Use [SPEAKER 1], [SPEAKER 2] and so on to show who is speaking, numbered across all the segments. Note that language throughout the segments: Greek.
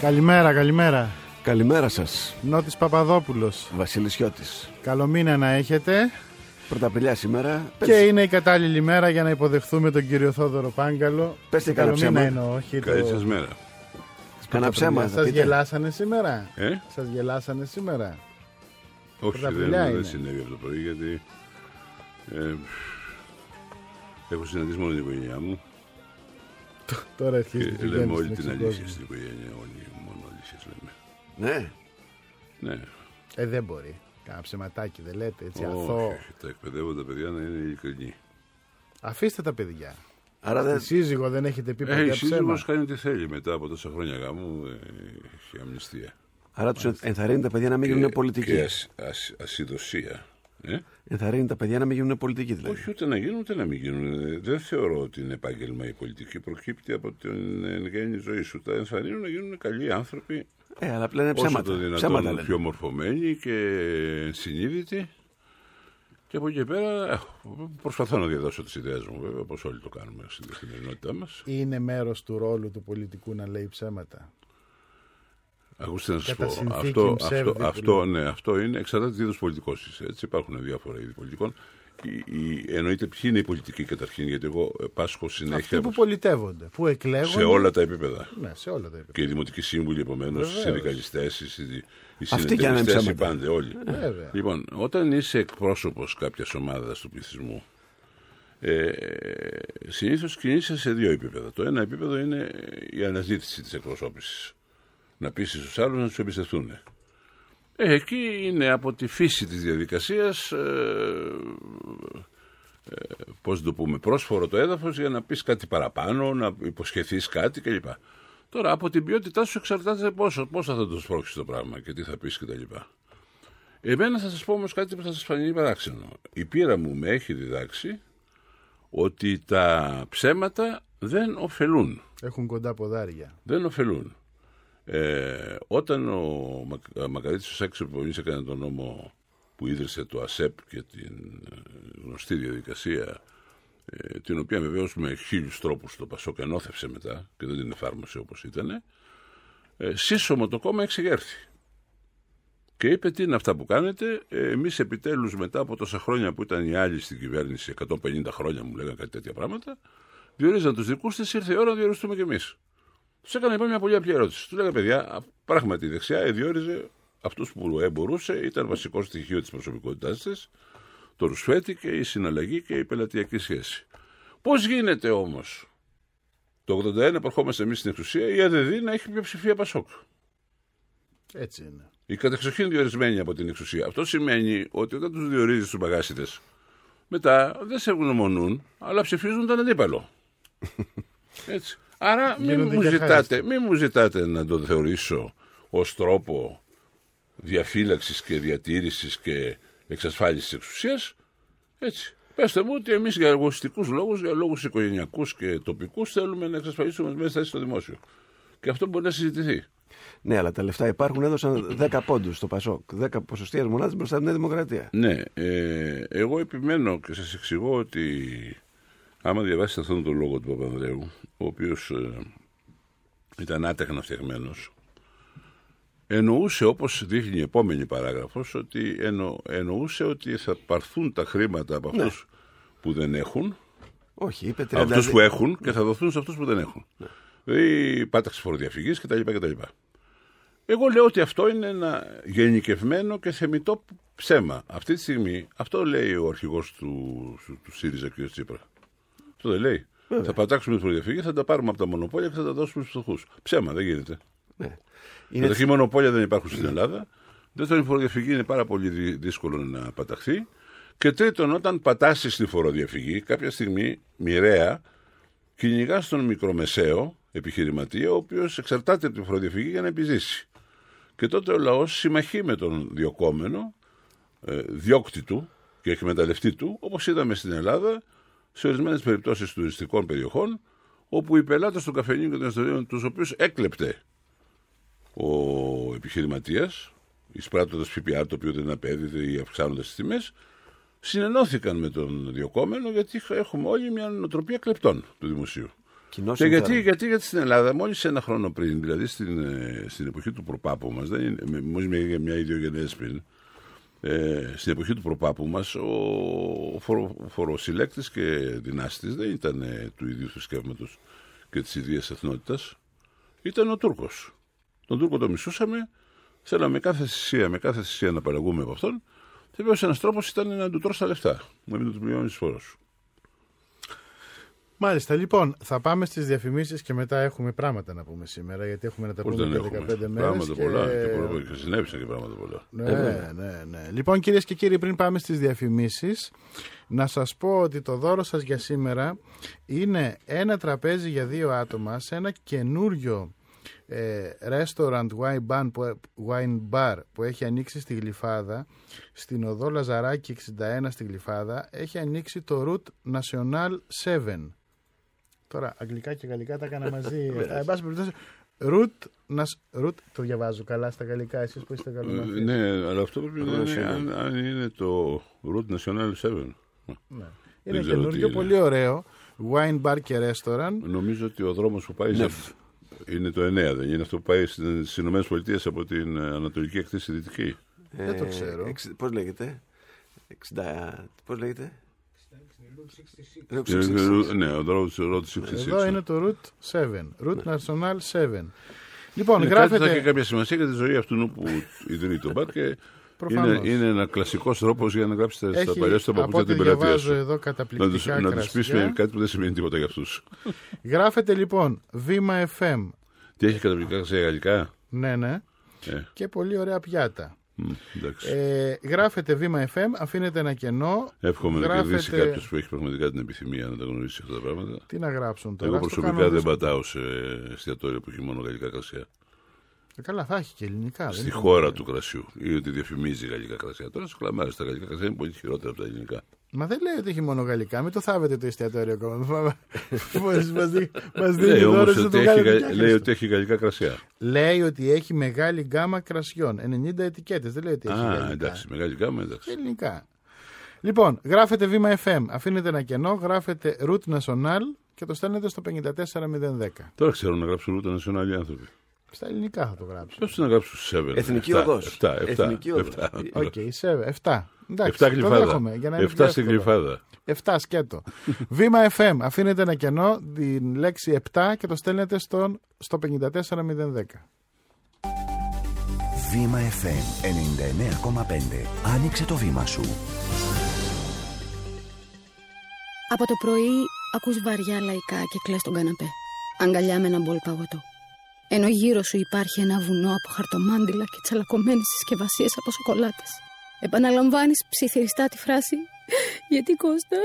[SPEAKER 1] Καλημέρα, καλημέρα.
[SPEAKER 2] Καλημέρα σας.
[SPEAKER 1] Νότης Παπαδόπουλος.
[SPEAKER 2] Βασίλη Σιώτης.
[SPEAKER 1] Καλό μήνα να έχετε.
[SPEAKER 2] Πρωταπηλιά σήμερα.
[SPEAKER 1] Και είναι η κατάλληλη μέρα για να υποδεχθούμε τον κύριο Θόδωρο Πάγκαλο.
[SPEAKER 2] Πέστε
[SPEAKER 1] Καλό
[SPEAKER 2] κανένα
[SPEAKER 1] μήνα
[SPEAKER 2] ψέμα.
[SPEAKER 1] εννοώ, όχι
[SPEAKER 3] Καλή
[SPEAKER 1] το...
[SPEAKER 3] σας μέρα.
[SPEAKER 2] Κάνα ψέμα. θα
[SPEAKER 1] Σας
[SPEAKER 2] πείτε.
[SPEAKER 1] γελάσανε σήμερα;
[SPEAKER 3] Ε;
[SPEAKER 1] Σας γελάσανε σήμερα;
[SPEAKER 3] Όχι, δεν,
[SPEAKER 1] Πρωταπηλιά είναι.
[SPEAKER 3] δεν συνέβη από το πρωί γιατί ε, έχω συναντήσει μόνο την οικογένειά μου
[SPEAKER 1] Τώρα αρχίζει
[SPEAKER 3] και
[SPEAKER 1] την
[SPEAKER 3] λέμε
[SPEAKER 1] πηγαίνει
[SPEAKER 3] όλη
[SPEAKER 1] στην
[SPEAKER 3] την
[SPEAKER 1] εξωκόσμη.
[SPEAKER 3] αλήθεια στην οικογένεια. Όλοι μόνο αλήθειες λέμε.
[SPEAKER 2] Ναι.
[SPEAKER 3] Ναι,
[SPEAKER 1] Ε, δεν μπορεί. Κάνα ψεματάκι δεν λέτε έτσι
[SPEAKER 3] όχι,
[SPEAKER 1] αθώο.
[SPEAKER 3] όχι, τα εκπαιδεύονται παιδιά να είναι ειλικρινοί.
[SPEAKER 1] Αφήστε τα παιδιά.
[SPEAKER 2] Άρα
[SPEAKER 1] Τη
[SPEAKER 2] δεν.
[SPEAKER 1] σύζυγο δεν έχετε πει
[SPEAKER 3] Ε,
[SPEAKER 1] ποτέ
[SPEAKER 3] η
[SPEAKER 1] ψέμα.
[SPEAKER 3] σύζυγος κάνει τι θέλει μετά από τόσα χρόνια γάμου, ε, έχει αμνηστία.
[SPEAKER 2] Άρα τους ενθαρρύνει τα παιδιά να μην γίνουν πολιτικοί.
[SPEAKER 3] Και ασ, ασ, ασυδοσία. Ε;
[SPEAKER 2] Ενθαρρύνει τα παιδιά να μην γίνουν πολιτικοί δηλαδή.
[SPEAKER 3] Όχι ούτε να γίνουν ούτε να μην γίνουν. Ε, Δεν θεωρώ ότι είναι επάγγελμα η πολιτική. Προκύπτει από την εν γέννη ζωή σου. Τα ενθαρρύνουν να γίνουν καλοί άνθρωποι
[SPEAKER 2] Ε, αλλά πλέον είναι
[SPEAKER 3] όσο
[SPEAKER 2] ψέματα.
[SPEAKER 3] το δυνατόν
[SPEAKER 2] Ψέματα λένε.
[SPEAKER 3] πιο μορφωμένοι και συνείδητοι. Και από εκεί και πέρα ε, προσπαθώ να διαδώσω τις ιδέες μου, βέβαια, όπως όλοι το κάνουμε στην καθημερινότητά μας.
[SPEAKER 1] Είναι μέρος του ρόλου του πολιτικού να λέει ψέματα.
[SPEAKER 3] Ακούστε να σας
[SPEAKER 1] Κατά
[SPEAKER 3] πω,
[SPEAKER 1] συνθήκη
[SPEAKER 3] αυτό,
[SPEAKER 1] ψεύδι
[SPEAKER 3] αυτό,
[SPEAKER 1] που
[SPEAKER 3] αυτό,
[SPEAKER 1] λέμε.
[SPEAKER 3] ναι, αυτό είναι, εξαρτάται τι είδους πολιτικός είσαι. Έτσι, υπάρχουν διάφορα είδη πολιτικών. Η, η, εννοείται ποιοι είναι οι πολιτικοί καταρχήν, γιατί εγώ ε, πάσχω
[SPEAKER 1] Αυτοί
[SPEAKER 3] συνέχεια
[SPEAKER 1] που πολιτεύονται, που εκλέγονται.
[SPEAKER 3] σε όλα τα επίπεδα.
[SPEAKER 1] Ναι, σε όλα τα επίπεδα.
[SPEAKER 3] Και οι δημοτικοί σύμβουλοι, επομένως, οι
[SPEAKER 1] Βεβαίως.
[SPEAKER 3] συνδικαλιστές, οι, οι
[SPEAKER 2] Αυτοί και να είναι
[SPEAKER 3] συνεταιριστέ, οι
[SPEAKER 2] ψέματα.
[SPEAKER 3] πάντε, όλοι.
[SPEAKER 1] Βέβαια.
[SPEAKER 3] Λοιπόν, όταν είσαι εκπρόσωπος κάποιας ομάδας του πληθυσμού, ε, συνήθως κινείσαι σε δύο επίπεδα. Το ένα επίπεδο είναι η αναζήτηση της εκπροσώπησης. Να πείσει του άλλους να τους εμπιστευτούν. Ε, εκεί είναι από τη φύση της διαδικασίας, ε, ε, πώς να το πούμε, πρόσφορο το έδαφος για να πεις κάτι παραπάνω, να υποσχεθείς κάτι κλπ. Τώρα, από την ποιότητά σου εξαρτάται πόσο, πόσο θα το σπρώξεις το πράγμα και τι θα πεις κτλ. Εμένα θα σας πω όμως κάτι που θα σας φανεί παράξενο. Η πείρα μου με έχει διδάξει ότι τα ψέματα δεν ωφελούν.
[SPEAKER 1] Έχουν κοντά ποδάρια.
[SPEAKER 3] Δεν ωφελούν. Ε, όταν ο Μακ- Μακαρίτης ο Σάκης Επιμονής έκανε τον νόμο που ίδρυσε το ΑΣΕΠ και την ε, γνωστή διαδικασία ε, την οποία βεβαίως με χίλιους τρόπους το Πασόκ ενώθευσε μετά και δεν την εφάρμοσε όπως ήταν ε, σύσσωμο το κόμμα εξεγέρθη. Και είπε τι είναι αυτά που κάνετε. Ε, Εμείς επιτέλους μετά από τόσα χρόνια που ήταν οι άλλοι στην κυβέρνηση, 150 χρόνια μου λέγανε κάτι τέτοια πράγματα, διορίζαν τους δικούς της, ήρθε η ώρα να διοριστούμε κι εμείς. Τους έκανα λοιπόν μια πολύ απλή ερώτηση. Τους λέγα παιδιά, α, πράγματι η δεξιά ε, διόριζε αυτούς που ε, μπορούσε, ήταν βασικό στοιχείο της προσωπικότητάς της, το ρουσφέτη και η συναλλαγή και η πελατειακή σχέση. Πώς γίνεται όμως; Το 81 που ερχόμαστε εμείς στην εξουσία η ΑΔΔ να έχει πλειοψηφία Πασόκ.
[SPEAKER 1] Έτσι είναι.
[SPEAKER 3] Οι κατεξοχήν διορισμένοι από την εξουσία. Αυτό σημαίνει ότι όταν τους διορίζεις τους μπαγάσιδες, μετά δεν σε ευγνωμονούν, αλλά ψηφίζουν τον αντίπαλο. Έτσι. Άρα μην
[SPEAKER 1] Γίνονται
[SPEAKER 3] μου,
[SPEAKER 1] και
[SPEAKER 3] ζητάτε, μην μου ζητάτε να το θεωρήσω ως τρόπο διαφύλαξης και διατήρησης και εξασφάλισης της εξουσίας. Έτσι. Πέστε μου ότι εμείς για εργοστικούς λόγους, για λόγους οικογενειακούς και τοπικούς θέλουμε να εξασφαλίσουμε μέσα θέση στο δημόσιο. Και αυτό μπορεί να συζητηθεί.
[SPEAKER 2] Ναι, αλλά τα λεφτά υπάρχουν. Έδωσαν 10 πόντους στο Πασόκ. 10 ποσοστιαίε μονάδε μπροστά από τη Νέα Δημοκρατία.
[SPEAKER 3] Ναι, ε, εγώ επιμένω και σας εξηγώ ότι άμα διαβάσετε αυτόν τον λόγο του Παπανδρέου, ο οποίος ε, ήταν άτεχνα φτιαγμένος, εννοούσε όπως δείχνει η επόμενη παράγραφος, ότι εννο, εννοούσε ότι θα πάρθουν τα χρήματα από αυτούς που δεν έχουν,
[SPEAKER 2] Όχι, είπε 30.
[SPEAKER 3] από αυτούς που έχουν και θα δοθούν σε αυτούς που δεν έχουν. Δηλαδή πάταξη φοροδιαφυγής κτλ. κτλ. Εγώ λέω ότι αυτό είναι ένα γενικευμένο και θεμητό ψέμα. Αυτή τη στιγμή, αυτό λέει ο αρχηγός του, του, του ΣΥΡΙΖΑ κ. Τσίπρα. Αυτό δεν λέει. Θα πατάξουμε τη φοροδιαφυγή, θα τα πάρουμε από τα μονοπόλια και θα τα δώσουμε στους φτωχούς. Ψέμα, δεν γίνεται.
[SPEAKER 2] Ναι. Είναι
[SPEAKER 3] Καταρχήν, μονοπόλια δεν υπάρχουν στην Ελλάδα. Δεύτερον, η φοροδιαφυγή είναι πάρα πολύ δυ- δύσκολο να παταχθεί. Και τρίτον, όταν πατάσεις τη φοροδιαφυγή, κάποια στιγμή μοιραία κυνηγάς τον μικρομεσαίο επιχειρηματία, ο οποίος εξαρτάται από τη φοροδιαφυγή για να επιζήσει. Και τότε ο λαός συμμαχεί με τον διοκόμενο, ε, διώκτη του και εκμεταλλευτή του, όπως είδαμε στην Ελλάδα σε ορισμένες περιπτώσεις τουριστικών περιοχών, όπου οι πελάτες των καφενείων και των εστιατορίων, τους οποίου έκλεπτε ο επιχειρηματίας, εισπράττοντας ΦΠΑ το οποίο δεν απέδιδε ή αυξάνοντας τις τιμές, συνενώθηκαν με τον διοκόμενο γιατί έχουμε όλοι μια νοοτροπία κλεπτών του δημοσίου.
[SPEAKER 2] Κοινό
[SPEAKER 3] Και γιατί,
[SPEAKER 2] συμφέρον.
[SPEAKER 3] γιατί, γιατί στην Ελλάδα, μόλις ένα χρόνο πριν, δηλαδή στην, ε, στην εποχή του προπάπου μας, δεν είναι, μόλις μια, μια ιδιογενέ πριν, ε, στην εποχή του προπάπου μας, ο φορο, φοροσυλλέκτης και δυνάστης δεν ήταν ε, του ίδιου θρησκεύματος και της ίδια εθνότητας. Ήταν ο Τούρκος. Τον Τούρκο το μισούσαμε, θέλαμε με κάθε θυσία, με κάθε θυσία να παραγούμε από αυτόν. Και βέβαια ένας τρόπος ήταν να του τρώσει τα λεφτά, να μην του πληρώνεις φόρος.
[SPEAKER 1] Μάλιστα, λοιπόν, θα πάμε στις διαφημίσεις και μετά έχουμε πράγματα να πούμε σήμερα, γιατί έχουμε να τα
[SPEAKER 3] Πώς
[SPEAKER 1] πούμε
[SPEAKER 3] δεν
[SPEAKER 1] για
[SPEAKER 3] έχουμε;
[SPEAKER 1] 15 μέρες.
[SPEAKER 3] Πράγματα πολλά. Και, πολλά, και συνέβησαν και πράγματα πολλά.
[SPEAKER 1] Ναι, ναι, ναι. Λοιπόν, κυρίες και κύριοι, πριν πάμε στις διαφημίσεις, να σας πω ότι το δώρο σας για σήμερα είναι ένα τραπέζι για δύο άτομα σε ένα καινούριο ε, restaurant wine bar, που, wine bar που έχει ανοίξει στη Γλυφάδα, στην οδό Λαζαράκη 61 στη Γλυφάδα, έχει ανοίξει το Route National 7. Τώρα, αγγλικά και γαλλικά τα έκανα μαζί. Ε, Εν πάση περιπτώσει, Route, Nas- Route, το διαβάζω καλά στα γαλλικά, εσείς που είστε καλό
[SPEAKER 3] Ε, ναι, αλλά αυτό πρέπει να είναι αν, αν είναι το Route National 7.
[SPEAKER 1] Ναι.
[SPEAKER 3] Δεν
[SPEAKER 1] Είναι
[SPEAKER 3] ξέρω τι
[SPEAKER 1] καινούριο,
[SPEAKER 3] είναι.
[SPEAKER 1] πολύ ωραίο. Wine bar και restaurant.
[SPEAKER 3] Νομίζω ότι ο δρόμος που πάει σε- είναι το 9, δεν είναι αυτό που πάει στις Ηνωμένες Πολιτείες από την ε, Ανατολική εκτίση Δυτική.
[SPEAKER 1] Δεν το ξέρω.
[SPEAKER 2] Πώς λέγεται; 60. Πώς λέγεται;
[SPEAKER 3] Είναι- Ναι, ο δρόμος του Route 66.
[SPEAKER 1] Εδώ είναι το Route 7. Route National 7. Λοιπόν,
[SPEAKER 3] Είναι κάτι που θα έχει
[SPEAKER 1] γράφετε.
[SPEAKER 3] κάποια σημασία για τη ζωή αυτού που ιδρύει το μπαρ και είναι,
[SPEAKER 1] Προφανώς.
[SPEAKER 3] είναι ένα κλασικός τρόπος για να γράψετε στα
[SPEAKER 1] Έχει,
[SPEAKER 3] παλιά σου τα
[SPEAKER 1] από
[SPEAKER 3] παπούτσια
[SPEAKER 1] ό,τι
[SPEAKER 3] την πελατεία
[SPEAKER 1] διαβάζω
[SPEAKER 3] σου.
[SPEAKER 1] εδώ
[SPEAKER 3] Να τους,
[SPEAKER 1] καταπληκτικά
[SPEAKER 3] να τους πεις
[SPEAKER 1] κρασιά.
[SPEAKER 3] με κάτι που δεν σημαίνει τίποτα για αυτούς.
[SPEAKER 1] Γράφετε λοιπόν Βήμα FM.
[SPEAKER 3] Τι έχει καταπληκτικά σε γαλλικά;
[SPEAKER 1] Ναι, ναι.
[SPEAKER 3] Ε,
[SPEAKER 1] Και πολύ ωραία πιάτα.
[SPEAKER 3] Μ, εντάξει.
[SPEAKER 1] Ε, γράφετε Βήμα FM, αφήνετε ένα κενό.
[SPEAKER 3] Εύχομαι να
[SPEAKER 1] γράφετε-
[SPEAKER 3] κερδίσει κάποιος που έχει πραγματικά την επιθυμία να τα γνωρίσει αυτά τα πράγματα.
[SPEAKER 1] Τι να γράψουν τώρα.
[SPEAKER 3] Εγώ
[SPEAKER 1] ας το
[SPEAKER 3] προσωπικά
[SPEAKER 1] κάνω
[SPEAKER 3] δεν
[SPEAKER 1] δύσκολο.
[SPEAKER 3] πατάω σε εστιατόρια που έχει μόνο γαλλικά κρασιά.
[SPEAKER 1] Ε, Καλά, θα έχει και ελληνικά. δεν
[SPEAKER 3] Στη
[SPEAKER 1] είναι-
[SPEAKER 3] χώρα του κρασιού. Ή ότι διαφημίζει γαλλικά κρασιά. Τώρα σου κλαμάρεις τα γαλλικά κρασιά είναι πολύ χειρότερα από τα ελληνικά.
[SPEAKER 1] Μα δεν λέει ότι έχει μόνο γαλλικά. Μην το θάβετε το εστιατόριο ακόμα. Μόλις μας δει- μας δίνει
[SPEAKER 3] Λέει όμως
[SPEAKER 1] δώρο, δεν
[SPEAKER 3] ότι,
[SPEAKER 1] το
[SPEAKER 3] έχει
[SPEAKER 1] βγάλετε
[SPEAKER 3] γα-
[SPEAKER 1] και
[SPEAKER 3] λέει
[SPEAKER 1] άχρηστο.
[SPEAKER 3] ότι έχει γαλλικά κρασιά.
[SPEAKER 1] Λέει ότι έχει μεγάλη γκάμα κρασιών. 90 ετικέτες. Δεν λέει ότι έχει
[SPEAKER 3] Α,
[SPEAKER 1] γαλλικά.
[SPEAKER 3] εντάξει, μεγάλη γάμα,
[SPEAKER 1] Και
[SPEAKER 3] εντάξει.
[SPEAKER 1] ελληνικά. Λοιπόν, γράφετε βήμα FM, αφήνετε ένα κενό, γράφετε Route National και το στέλνετε στο 54010.
[SPEAKER 3] Τώρα ξέρω να γράψουν ούτε νασιονάλοι άνθρωποι.
[SPEAKER 1] Στα ελληνικά θα το γράψω.
[SPEAKER 3] Πώ να γράψουν 7.
[SPEAKER 2] Εθνική οδός.
[SPEAKER 3] 7, 7,
[SPEAKER 2] Εθνική οδός.
[SPEAKER 3] 7.
[SPEAKER 1] Οκ, σε 7. Εντάξει,
[SPEAKER 3] 7
[SPEAKER 1] το
[SPEAKER 3] γλυφάδα.
[SPEAKER 1] δέχομαι, για να είναι
[SPEAKER 3] 7
[SPEAKER 1] πιο
[SPEAKER 3] στην
[SPEAKER 1] εύκολο.
[SPEAKER 3] γλυφάδα.
[SPEAKER 1] 7 σκέτο. Βήμα FM, αφήνετε ένα κενό, την λέξη 7 και το στέλνετε στον, στο 54010.
[SPEAKER 4] Βήμα FM 99,5. Άνοιξε το βήμα σου.
[SPEAKER 5] Από το πρωί ακούς βαριά λαϊκά και κλαις τον καναπέ. Αγκαλιά με ένα μπολ παγωτό. Ενώ γύρω σου υπάρχει ένα βουνό από χαρτομάντιλα και τσαλακωμένες συσκευασίες από σοκολάτες. Επαναλαμβάνεις ψιθυριστά τη φράση «Γιατί Κώστα,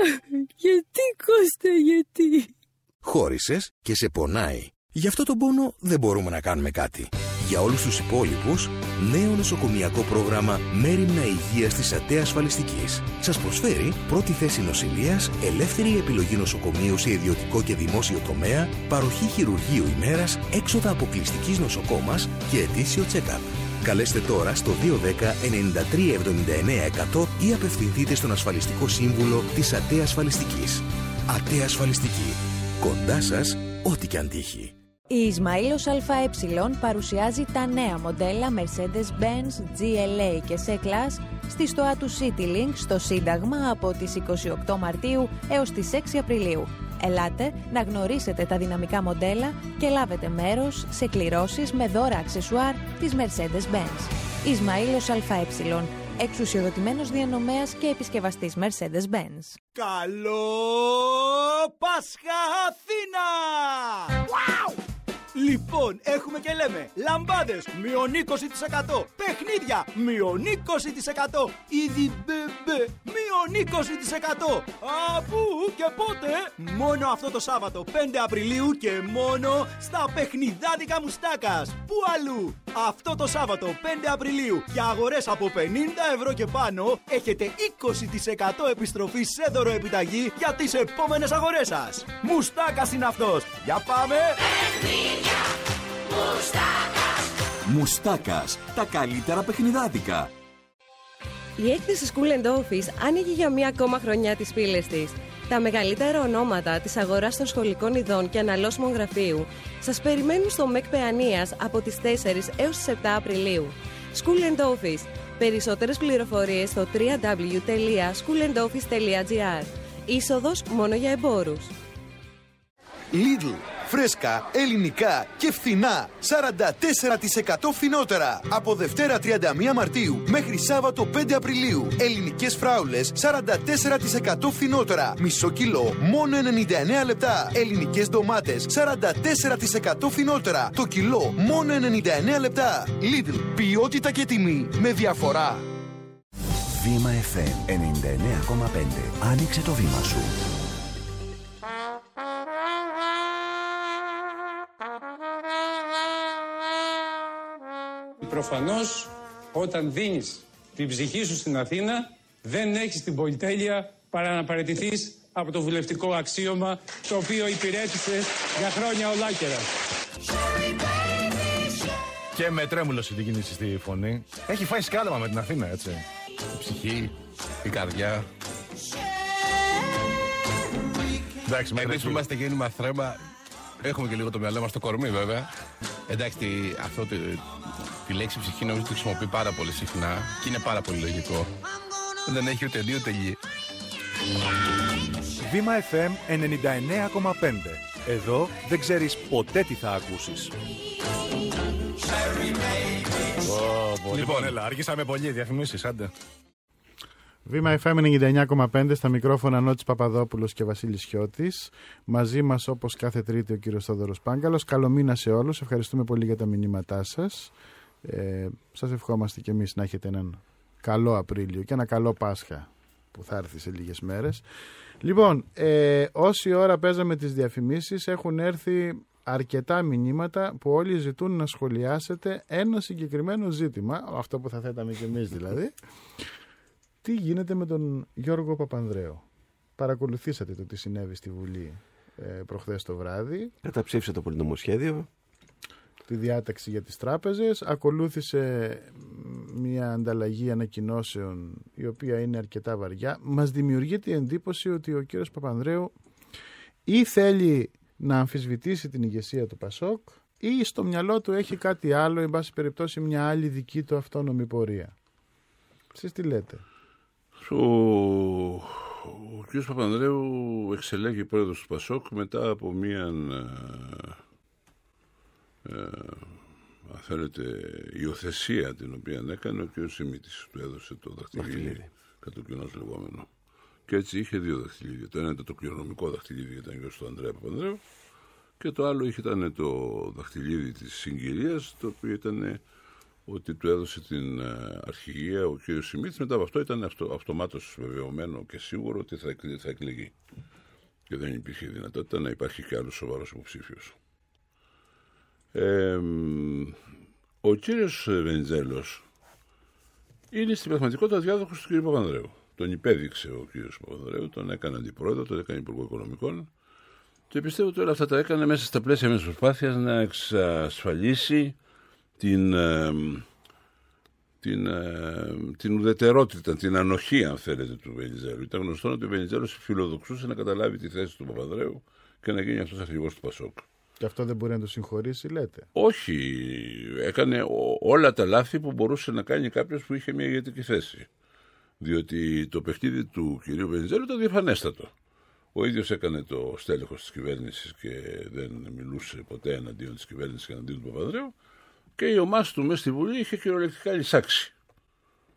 [SPEAKER 5] γιατί Κώστα, γιατί»
[SPEAKER 6] Χώρισες και σε πονάει. Γι' αυτό τον πόνο δεν μπορούμε να κάνουμε κάτι. Για όλους τους υπόλοιπους, νέο νοσοκομιακό πρόγραμμα Μέριμνα Υγείας της ΑΤΕ Ασφαλιστικής. Σας προσφέρει πρώτη θέση νοσηλείας, ελεύθερη επιλογή νοσοκομείου σε ιδιωτικό και δημόσιο τομέα, παροχή χειρουργείου ημέρας, έξοδα αποκλειστικής νοσοκόμας και ετήσιο check-up. Καλέστε τώρα στο 210-93-79-100 ή απευθυνθείτε στον ασφαλιστικό σύμβουλο της ΑΤΕ Ασφαλιστικής. ΑΤΕ Ασφαλιστική. Κοντά σας, ό,τι και αν τύχει.
[SPEAKER 7] Η Ισμαήλος ΑΕ παρουσιάζει τα νέα μοντέλα Mercedes-Benz GLA και C-Class στη στοά του CityLink στο Σύνταγμα από τις 28 Μαρτίου έως τις 6 Απριλίου. Ελάτε να γνωρίσετε τα δυναμικά μοντέλα και λάβετε μέρος σε κληρώσεις με δώρα αξεσουάρ της Mercedes-Benz. Ισμαήλος ΑΕ, εξουσιοδοτημένος διανομέας και επισκευαστής Mercedes-Benz.
[SPEAKER 8] Καλό Πάσχα Αθήνα! Λοιπόν, έχουμε και λέμε λαμπάδες μείον 20%, παιχνίδια μείον 20%, ήδη μπεμπε μείον 20%. Από και πότε; Μόνο αυτό το Σάββατο 5 Απριλίου και μόνο στα παιχνιδάδικα Μουστάκας. Πού αλλού; Αυτό το Σάββατο 5 Απριλίου για αγορές από 50 ευρώ και πάνω έχετε 20% επιστροφή σε δωροεπιταγή για τις επόμενες αγορές σας. Μουστάκας είναι αυτός. Για πάμε!
[SPEAKER 9] Μουστάκας, τα καλύτερα παιχνιδάτικα.
[SPEAKER 10] Η έκθεση School and Office άνοιγε για μία ακόμα χρονιά τις πύλες της.
[SPEAKER 9] Τα μεγαλύτερα ονόματα της αγοράς των σχολικών ειδών και αναλώσιμων γραφείου σας περιμένουν στο ΜΕΚ Παιανίας από τις 4 έως τις 7 Απριλίου. School and Office. Περισσότερες πληροφορίες στο www.schoolandoffice.gr Είσοδος μόνο για εμπόρους.
[SPEAKER 10] Lidl. Φρέσκα, ελληνικά και φθηνά. 44% φθηνότερα. Από Δευτέρα 31 Μαρτίου μέχρι Σάββατο 5 Απριλίου. Ελληνικές φράουλες 44% φθηνότερα. Μισό κιλό μόνο 99 λεπτά. Ελληνικές ντομάτες 44% φθηνότερα. Το κιλό μόνο 99 λεπτά. Lidl. Ποιότητα και τιμή με διαφορά.
[SPEAKER 4] Βήμα FM 99,5. Άνοιξε το βήμα σου.
[SPEAKER 11] Προφανώς όταν δίνεις την ψυχή σου στην Αθήνα δεν έχεις την πολυτέλεια παρά να παραιτηθείς από το βουλευτικό αξίωμα το οποίο υπηρέτησε για χρόνια ολάκερα.
[SPEAKER 12] Και με τρέμουλο την κίνηση στη φωνή. Έχει φάει σκάλαμα με την Αθήνα, έτσι. Η ψυχή, η καρδιά. Εντάξει,
[SPEAKER 13] Εμείς που είμαστε γέννημα θρέμα, έχουμε και λίγο το μυαλό μας στο κορμί βέβαια. Εντάξει, τη, αυτό τη, τη λέξη ψυχή νομίζω τη χρησιμοποιεί πάρα πολύ συχνά και είναι πάρα πολύ λογικό. Δεν έχει ούτε δύο ούτε γη.
[SPEAKER 14] Βήμα FM 99,5. Εδώ δεν ξέρεις ποτέ τι θα ακούσεις.
[SPEAKER 12] Λοιπόν, έλα, αργήσαμε πολύ. Διαφημίσεις, άντε.
[SPEAKER 1] Βήμα FM 99,5 στα μικρόφωνα Νότης Παπαδόπουλος και Βασίλης Χιώτης. Μαζί μας όπως κάθε τρίτη ο κύριος Θόδωρος Πάγκαλος. Καλό μήνα σε όλους. Ευχαριστούμε πολύ για τα μηνύματά σας. Ε, σας ευχόμαστε και εμείς να έχετε έναν καλό Απρίλιο και ένα καλό Πάσχα που θα έρθει σε λίγες μέρες. Λοιπόν, ε, όση ώρα παίζαμε τις διαφημίσεις έχουν έρθει αρκετά μηνύματα που όλοι ζητούν να σχολιάσετε ένα συγκεκριμένο ζήτημα, αυτό που θα θέταμε και εμείς δηλαδή, τι γίνεται με τον Γιώργο Παπανδρέου; Παρακολουθήσατε το τι συνέβη στη Βουλή ε, προχθές το βράδυ.
[SPEAKER 2] Καταψήφισε το πολυνομοσχέδιο.
[SPEAKER 1] Τη διάταξη για τις τράπεζες. Ακολούθησε μια ανταλλαγή ανακοινώσεων η οποία είναι αρκετά βαριά. Μας δημιουργεί την εντύπωση ότι ο κύριος Παπανδρέου ή θέλει να αμφισβητήσει την ηγεσία του Πασόκ ή στο μυαλό του έχει κάτι άλλο, εν πάση περιπτώσει μια άλλη δική του αυτόνομη πορεία. Εσείς τι λέτε;
[SPEAKER 3] Ο, ο κ. Παπανδρέου εξελέγει πρόεδρος του Πασόκ μετά από μια ε, αν θέλετε, υιοθεσία την οποία έκανε ο κ. Σιμίτης του έδωσε το δαχτυλίδι κατά κοινό λεγόμενο. Και έτσι είχε δύο δαχτυλίδια. Το ένα ήταν το κληρονομικό δαχτυλίδι για τον γιο του Ανδρέα Παπανδρέου και το άλλο είχε ήταν το δαχτυλίδι της συγκυρίας το οποίο ήταν ότι του έδωσε την ε, αρχηγία ο κ. Σιμίτης μετά από αυτό ήταν αυτο, αυτομάτως βεβαιωμένο και σίγουρο ότι θα, θα εκλεγεί και δεν υπήρχε δυνατότητα να υπάρχει και άλλος σοβαρός υποψήφιος. Ε, ο κύριος Βενιζέλος είναι στην πραγματικότητα διάδοχος του κ. Παπανδρέου. Τον υπέδειξε ο κ. Παπανδρέου, τον έκανε αντιπρόεδρο, τον έκανε υπουργό οικονομικών και πιστεύω ότι όλα αυτά τα έκανε μέσα στα πλαίσια μιας προσπάθειας να εξασφαλίσει την, ε, την, ε, την ουδετερότητα, την ανοχή αν θέλετε του Βενιζέλου. Ήταν γνωστό ότι ο Βενιζέλος φιλοδοξούσε να καταλάβει τη θέση του Παπανδρέου και να γίνει αυτός αρχηγός του Πασόκ.
[SPEAKER 1] Και αυτό δεν μπορεί να το συγχωρήσει, λέτε.
[SPEAKER 3] Όχι. Έκανε όλα τα λάθη που μπορούσε να κάνει κάποιος που είχε μια ηγετική θέση. Διότι το παιχνίδι του κυρίου Βενιζέλου ήταν διαφανέστατο. Ο ίδιος έκανε το στέλεχος της κυβέρνησης και δεν μιλούσε ποτέ εναντίον της κυβέρνησης και εναντίον του Παπαδρέου. Και η ομάδα του μέσα στη Βουλή είχε κυριολεκτικά λυσάξει.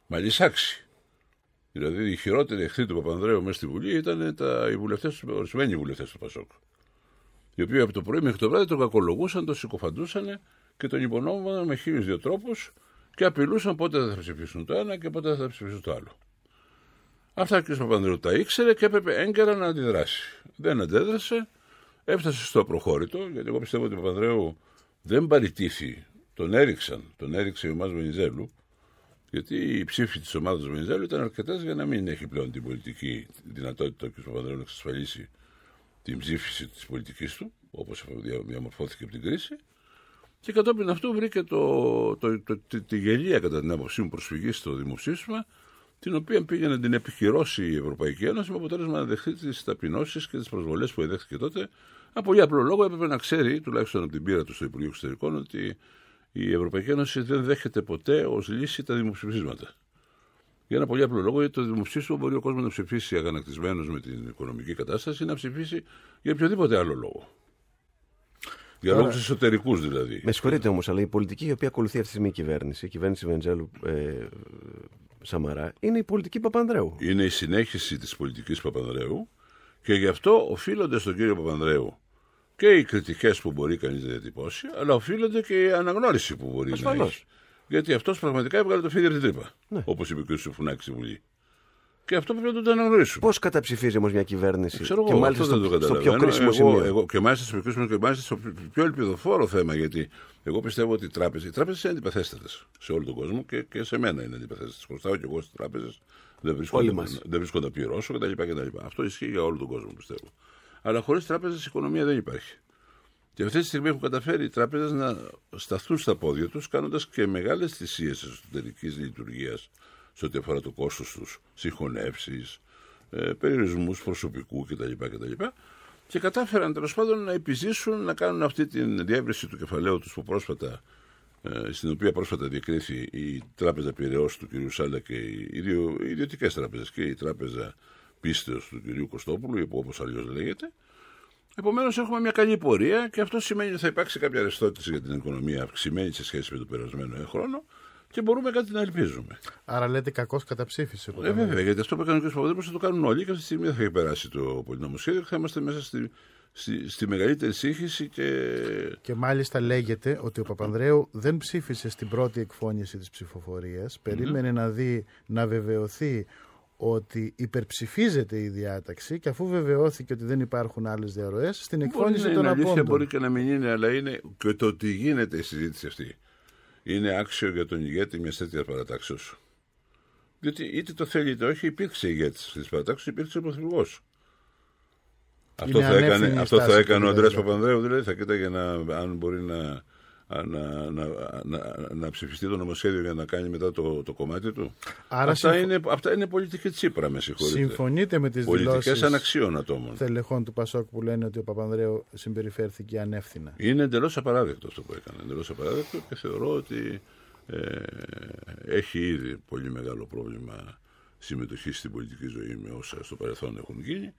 [SPEAKER 3] Μα λυσάξει. Δηλαδή, οι χειρότεροι εχθροί του Παπανδρέου μέσα στη Βουλή ήταν τα, οι βουλευτές, ορισμένοι βουλευτές του Πασόκ οι οποίοι από το πρωί μέχρι το βράδυ τον κακολογούσαν, τον συκοφαντούσαν και τον υπονόμευαν με χίλιους δύο τρόπους και απειλούσαν πότε θα ψηφίσουν το ένα και πότε θα ψηφίσουν το άλλο. Αυτά ο κ. Παπανδρέου τα ήξερε και έπρεπε έγκαιρα να αντιδράσει. Δεν αντέδρασε, έφτασε στο προχώρητο, γιατί εγώ πιστεύω ότι ο Παπανδρέου δεν παρητήθη. Τον έριξαν, τον έριξε η ομάδα Βενιζέλου, γιατί οι ψήφοι της ομάδας Βενιζέλου ήταν αρκετές για να μην έχει πλέον την πολιτική δυνατότητα ο κ. Παπανδρέου να εξασφαλίσει την ψήφιση της πολιτικής του, όπως διαμορφώθηκε από την κρίση, και κατόπιν αυτού βρήκε το, το, το, τη, τη γελία κατά την άποψή μου προσφυγή στο δημοψήφισμα την οποία πήγε να την επιχειρώσει η Ευρωπαϊκή Ένωση με αποτέλεσμα να δεχτεί τις ταπεινώσεις και τις προσβολές που εδέχθηκε τότε. Από πολύ απλό λόγο έπρεπε να ξέρει, τουλάχιστον από την πείρα του στο Υπουργείο Εξωτερικών, ότι η Ευρωπαϊκή Ένωση δεν δέχεται ποτέ ως λύση τα δημοψηφίσματα. Για ένα πολύ απλό λόγο, γιατί το δημοψήφισμα μπορεί ο κόσμος να ψηφίσει αγανακτισμένος με την οικονομική κατάσταση ή να ψηφίσει για οποιοδήποτε άλλο λόγο. Για
[SPEAKER 2] Τώρα-
[SPEAKER 3] λόγους εσωτερικούς δηλαδή.
[SPEAKER 2] Με συγχωρείτε όμως, αλλά η πολιτική η οποία ακολουθεί αυτή τη στιγμή η κυβέρνηση, η κυβέρνηση Βεντζέλου ε, Σαμαρά, είναι η πολιτική Παπανδρέου.
[SPEAKER 3] Είναι η συνέχιση της πολιτικής Παπανδρέου και γι' αυτό οφείλονται στον κύριο Παπανδρέου και οι κριτικές που μπορεί κανείς να διατυπώσει, αλλά οφείλονται και η αναγνώριση που μπορεί
[SPEAKER 2] Ασφαλώς.
[SPEAKER 3] να έχει. Γιατί αυτός πραγματικά έβγαλε το φίδι από την τρύπα.
[SPEAKER 2] Ναι.
[SPEAKER 3] Όπως είπε και ο Σουφουνάκης στη Βουλή. Και αυτό πρέπει να το αναγνωρίσουμε.
[SPEAKER 2] Πώς καταψηφίζει όμως μια κυβέρνηση,
[SPEAKER 3] Ξέρω
[SPEAKER 2] και
[SPEAKER 3] εγώ,
[SPEAKER 2] μάλιστα
[SPEAKER 3] αυτό
[SPEAKER 2] στο,
[SPEAKER 3] δεν το
[SPEAKER 2] στο πιο
[SPEAKER 3] καταλαβαίνω.
[SPEAKER 2] κρίσιμο
[SPEAKER 3] εγώ,
[SPEAKER 2] σημείο.
[SPEAKER 3] Εγώ, και μάλιστα στο πιο κρίσιμο και μάλιστα στο πιο ελπιδοφόρο θέμα. Γιατί εγώ πιστεύω ότι οι τράπεζε οι τράπεζες είναι αντιπαθέστατες σε όλο τον κόσμο και, και σε μένα είναι αντιπαθέστατες. Χρωστάω και εγώ στις τράπεζες. Δεν βρίσκω,
[SPEAKER 2] Όλοι
[SPEAKER 3] να-
[SPEAKER 2] μας.
[SPEAKER 3] δεν βρίσκω να πληρώσω κτλ. κτλ. Αυτό ισχύει για όλο τον κόσμο πιστεύω. Αλλά χωρίς τράπεζες η οικονομία δεν υπάρχει. Και αυτή τη στιγμή έχουν καταφέρει οι τράπεζες να σταθούν στα πόδια τους, κάνοντας και μεγάλες θυσίες εσωτερικής λειτουργίας σε ό,τι αφορά το κόστος τους, συγχωνεύσεις, ε, περιορισμούς προσωπικού κτλ. κτλ. Και κατάφεραν τέλος πάντων να επιζήσουν να κάνουν αυτή την διεύρυνση του κεφαλαίου τους που πρόσφατα, ε, στην οποία πρόσφατα διακρίθη η Τράπεζα Πυραιός του κ. Σάλα και οι δύο ιδιωτικές τράπεζες και η Τράπεζα Πίστεως του κ. Κωστόπουλου, όπως αλλιώς λέγεται. Επομένως, έχουμε μια καλή πορεία και αυτό σημαίνει ότι θα υπάρξει κάποια ρευστότητα για την οικονομία αυξημένη σε σχέση με τον περασμένο χρόνο και μπορούμε κάτι να ελπίζουμε.
[SPEAKER 1] Άρα λέτε κακώς καταψήφισε.
[SPEAKER 3] Ε, βέβαια, γιατί αυτό που έκανε ο κ. Παπαδόπουλος θα το κάνουν όλοι και αυτή τη στιγμή δεν θα έχει περάσει το πολυνομοσχέδιο και θα είμαστε μέσα στη, στη, στη μεγαλύτερη σύγχυση και.
[SPEAKER 1] Και μάλιστα λέγεται ότι ο Παπανδρέου δεν ψήφισε στην πρώτη εκφώνηση της ψηφοφορίας. Περίμενε να δει, να βεβαιωθεί ότι υπερψηφίζεται η διάταξη και αφού βεβαιώθηκε ότι δεν υπάρχουν άλλες διαρροές, στην
[SPEAKER 3] Μπορεί
[SPEAKER 1] εκφώνηση
[SPEAKER 3] να
[SPEAKER 1] των
[SPEAKER 3] είναι αλήθεια,
[SPEAKER 1] απόντων.
[SPEAKER 3] μπορεί και να μην είναι, αλλά είναι και το ότι γίνεται η συζήτηση αυτή. Είναι άξιο για τον ηγέτη μιας τέτοιας παρατάξεως. Διότι είτε το θέλει είτε όχι, υπήρξε ηγέτης αυτής της παρατάξεως, υπήρξε ο Πρωθυπουργός. Αυτό, θα
[SPEAKER 1] ανεύθυνη
[SPEAKER 3] έκανε,
[SPEAKER 1] η
[SPEAKER 3] αυτό θα
[SPEAKER 1] στάση
[SPEAKER 3] έκανε
[SPEAKER 1] του,
[SPEAKER 3] ο Αντρέα
[SPEAKER 1] δηλαδή.
[SPEAKER 3] Παπανδρέου, δηλαδή θα κοίταγε να, αν μπορεί να, να, να, να, να ψηφιστεί το νομοσχέδιο για να κάνει μετά το, το κομμάτι του.
[SPEAKER 1] Άρα
[SPEAKER 3] αυτά,
[SPEAKER 1] συμφω-
[SPEAKER 3] είναι, αυτά είναι πολιτική τσίπρα, με συγχωρείτε.
[SPEAKER 1] Συμφωνείτε με τις
[SPEAKER 3] Πολιτικές
[SPEAKER 1] δηλώσεις
[SPEAKER 3] αναξίων ατόμων.
[SPEAKER 1] τελεχών του Πασόκ που λένε ότι ο Παπανδρέου συμπεριφέρθηκε ανεύθυνα.
[SPEAKER 3] Είναι εντελώς απαράδεκτο αυτό που έκανε. Εντελώς απαράδεκτο και θεωρώ ότι ε, έχει ήδη πολύ μεγάλο πρόβλημα συμμετοχής στην πολιτική ζωή με όσα στο παρελθόν έχουν γίνει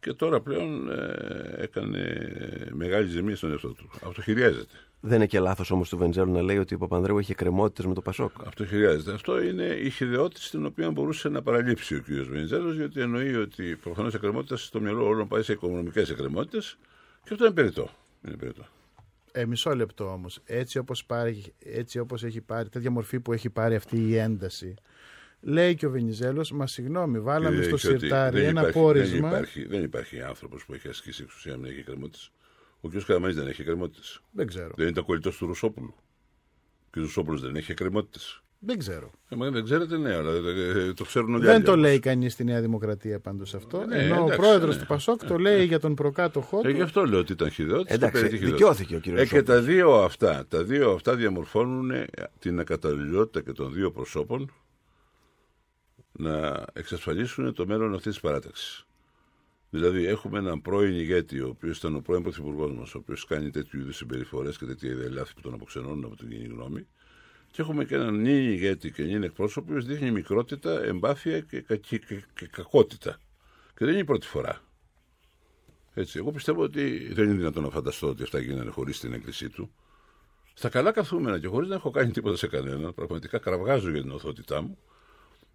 [SPEAKER 3] και τώρα πλέον ε, έκανε μεγάλη ζημία στον εαυτό του. Αυτό χρειάζεται.
[SPEAKER 2] Δεν είναι και λάθος όμως του Βεντζέλου να λέει ότι ο Παπανδρέου έχει εκκρεμότητε με το Πασόκ.
[SPEAKER 3] Αυτό χρειάζεται. Αυτό είναι η χειδεότητα την οποία μπορούσε να παραλείψει ο κ. Βενιζέλος, γιατί εννοεί ότι προφανώς η εκκρεμότητα στο μυαλό όλων πάει σε οικονομικές εκκρεμότητες και αυτό είναι περιττό. Είναι περιττό.
[SPEAKER 1] Ε, μισό λεπτό όμως. Έτσι όπως έτσι όπως έχει πάρει, τέτοια μορφή που έχει πάρει αυτή η ένταση. Λέει και ο Βενιζέλος, μα συγγνώμη, βάλαμε
[SPEAKER 3] Και
[SPEAKER 1] στο
[SPEAKER 3] έχει ότι
[SPEAKER 1] σιρτάρι
[SPEAKER 3] δεν
[SPEAKER 1] ένα
[SPEAKER 3] υπάρχει-
[SPEAKER 1] πόρισμα.
[SPEAKER 3] Δεν υπάρχει, δεν υπάρχει άνθρωπος που έχει ασκήσει εξουσία να έχει εκκρεμότητε. Ο κ. Καραμανή δεν έχει εκκρεμότητες.
[SPEAKER 1] Δεν ξέρω.
[SPEAKER 3] Δεν είναι κολλητό του Ρουσόπουλου. Ο κ. Ρουσόπουλος δεν έχει εκκρεμότητες.
[SPEAKER 1] Δεν ξέρω.
[SPEAKER 3] Ε, μα δεν ξέρετε, ναι, αλλά ε, το ξέρουν όλοι.
[SPEAKER 1] Δεν
[SPEAKER 3] άλλοι
[SPEAKER 1] το
[SPEAKER 3] όμως.
[SPEAKER 1] λέει κανείς στη Νέα Δημοκρατία πάντως αυτό.
[SPEAKER 3] Ναι,
[SPEAKER 1] ενώ ο
[SPEAKER 3] εντάξει,
[SPEAKER 1] πρόεδρος
[SPEAKER 3] ναι.
[SPEAKER 1] του Πασόκ το λέει για τον προκάτοχό του.
[SPEAKER 3] Ε, γι' αυτό λέω ότι ήταν χειδαιότητα.
[SPEAKER 2] Εντάξει, δικαιώθηκε ο κύριος
[SPEAKER 3] Ε, και τα δύο αυτά, τα δύο αυτά διαμορφώνουν την ακαταλληλότητα και των δύο προσώπων να εξασφαλίσουν το μέλλον αυτής της παράταξης. Δηλαδή, έχουμε έναν πρώην ηγέτη, ο οποίος ήταν ο πρώην πρωθυπουργός μας, ο οποίος κάνει τέτοιου είδους συμπεριφορές και τέτοια ιδέα λάθη που τον αποξενώνουν από την κοινή γνώμη. Και έχουμε και έναν νυν ηγέτη και νυν εκπρόσωπο, ο οποίος δείχνει μικρότητα, εμπάθεια και, κακή- και, και κακότητα. Και δεν είναι η πρώτη φορά. Έτσι, εγώ πιστεύω ότι δεν είναι δυνατόν να φανταστώ ότι αυτά γίνανε χωρίς την έγκρισή του. Στα καλά καθούμενα και χωρίς να έχω κάνει τίποτα σε κανέναν, πραγματικά κραυγάζω για την οθότητά μου.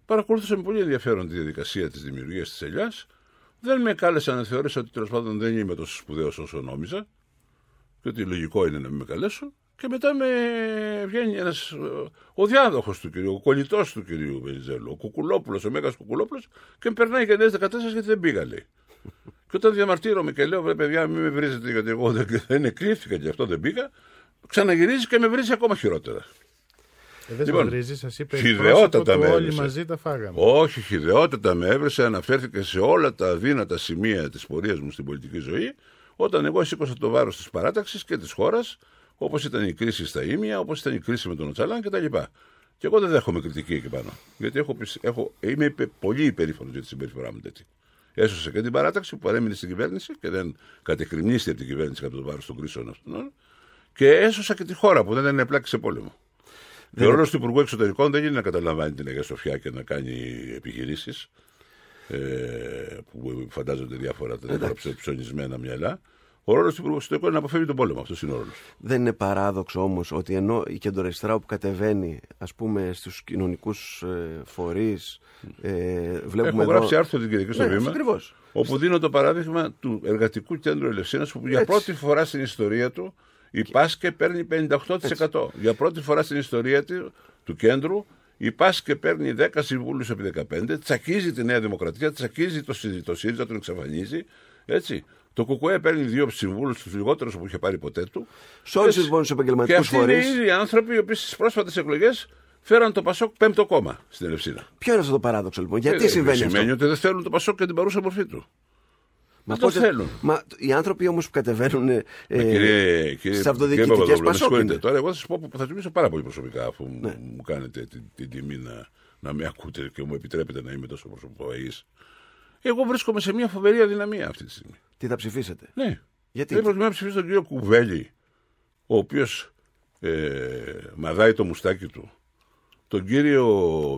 [SPEAKER 3] Παρακολούθησα με πολύ ενδιαφέρον τη διαδικασία της δημιουργίας της ελιάς. Δεν με κάλεσαν να θεωρήσω ότι τέλος πάντων δεν είμαι τόσο σπουδαίος όσο νόμιζα. Και ότι λογικό είναι να μην με καλέσουν. Και μετά με βγαίνει ένας ο διάδοχος του κυρίου, ο κολλητός του κυρίου Βενιζέλου, ο Κουκουλόπουλος, ο Μέγας Κουκουλόπουλος, και με περνάει για νέε 14 γιατί δεν πήγα, λέει. Και όταν διαμαρτύρομαι και λέω, βρε παιδιά, μην με βρίζετε γιατί εγώ δεν, δεν εκλήφθηκα και αυτό δεν πήγα, ξαναγυρίζει και με βρίζει ακόμα χειρότερα.
[SPEAKER 1] Ε, δεν
[SPEAKER 3] Λοιπόν,
[SPEAKER 1] λοιπόν, βρίζει, σας είπε
[SPEAKER 3] χυδαιότατα
[SPEAKER 1] εκπρόσωπο του
[SPEAKER 3] με
[SPEAKER 1] όλοι
[SPEAKER 3] έβρισε.
[SPEAKER 1] μαζί τα φάγαμε.
[SPEAKER 3] Όχι, χιδεότατα με έβρεσε, αναφέρθηκε σε όλα τα αδύνατα σημεία της πορείας μου στην πολιτική ζωή, όταν εγώ σήκωσα το βάρος της παράταξης και της χώρας, όπως ήταν η κρίση στα Ήμια, όπως ήταν η κρίση με τον Οτσαλάν κτλ. Και εγώ δεν δέχομαι κριτική εκεί πάνω. Γιατί έχω, πισ- έχω, είμαι υπε- πολύ υπερήφανος για τη συμπεριφορά μου τέτοια. Έσωσε και την παράταξη που παρέμεινε στην κυβέρνηση και δεν κατεκρινίστηκε από την κυβέρνηση κατά το βάρος των κρίσεων αυτών. Και έσωσα και τη χώρα που δεν είναι πλάκη σε πόλεμο. Και ο ρόλος του Υπουργού Εξωτερικών δεν είναι να καταλαμβάνει την Αγία Σοφιά και να κάνει επιχειρήσεις ε, που φαντάζονται διάφορα διάφορα ψωνισμένα μυαλά. Ο ρόλος του Υπουργού Εξωτερικών είναι να αποφεύγει τον πόλεμο. Αυτός είναι ο ρόλος.
[SPEAKER 2] Δεν είναι παράδοξο όμως ότι ενώ η κεντροαριστερά που κατεβαίνει ας πούμε στους κοινωνικούς ε, φορείς ε, βλέπουμε
[SPEAKER 3] Έχω
[SPEAKER 2] εδώ...
[SPEAKER 3] γράψει άρθρο την Κυριακή στο
[SPEAKER 2] Ναι,
[SPEAKER 3] βήμα.
[SPEAKER 2] ακριβώς.
[SPEAKER 3] Όπου δίνω το παράδειγμα του Εργατικού Κέντρου Ελευσίνα που για
[SPEAKER 2] Έτσι.
[SPEAKER 3] πρώτη φορά στην ιστορία του η Πάσκε παίρνει 58%. Για πρώτη φορά στην ιστορία του, του κέντρου η Πάσκε παίρνει 10 συμβούλους επί 15, τσακίζει τη Νέα Δημοκρατία, τσακίζει το, ΣΥ- το ΣΥΡΙΖΑ, τον εξαφανίζει. Έτσι. Το ΚΚΕ παίρνει δύο συμβούλους, τους λιγότερους που είχε πάρει ποτέ του.
[SPEAKER 2] Σε όλους
[SPEAKER 3] Έτσι.
[SPEAKER 2] τους λοιπόν τους
[SPEAKER 3] Και
[SPEAKER 2] επαγγελματικούς
[SPEAKER 3] αυτοί είναι οι
[SPEAKER 2] φορείς
[SPEAKER 3] ίδιοι άνθρωποι οι οποίοι στις πρόσφατες εκλογές φέραν το Πασόκ πέμπτο κόμμα στην Ελευσίνα.
[SPEAKER 2] Ποιο είναι αυτό το παράδοξο λοιπόν, γιατί
[SPEAKER 3] Ε,
[SPEAKER 2] συμβαίνει
[SPEAKER 3] Σημαίνει
[SPEAKER 2] αυτό;
[SPEAKER 3] ότι δεν θέλουν το Πασόκ και την παρούσα μορφή του.
[SPEAKER 2] Μα
[SPEAKER 3] δεν το
[SPEAKER 2] πώς-
[SPEAKER 3] θέλουν.
[SPEAKER 2] Μα οι άνθρωποι όμως που κατεβαίνουν ε,
[SPEAKER 3] Ε, κύριε, κύριε,
[SPEAKER 2] στις
[SPEAKER 3] κύριε
[SPEAKER 2] αυτοδιοικητικές
[SPEAKER 3] Παπαδόπουλο, με
[SPEAKER 2] Πασόκ
[SPEAKER 3] συγχωρείτε.
[SPEAKER 2] είναι.
[SPEAKER 3] Τώρα, εγώ θα σας πω που θα σα μιλήσω πάρα πολύ προσωπικά, αφού μου-
[SPEAKER 2] Ναι.
[SPEAKER 3] μου κάνετε την, την τιμή να, να με ακούτε και μου επιτρέπετε να είμαι τόσο προσωπικό. Εγώ βρίσκομαι σε μια φοβερή αδυναμία αυτή τη στιγμή.
[SPEAKER 2] Τι θα ψηφίσετε;
[SPEAKER 3] Ναι.
[SPEAKER 2] Γιατί;
[SPEAKER 3] Δεν προτιμώ να ψηφίσω τον κύριο Κουβέλη, ο οποίος ε, μαδάει το μουστάκι του. Τον κύριο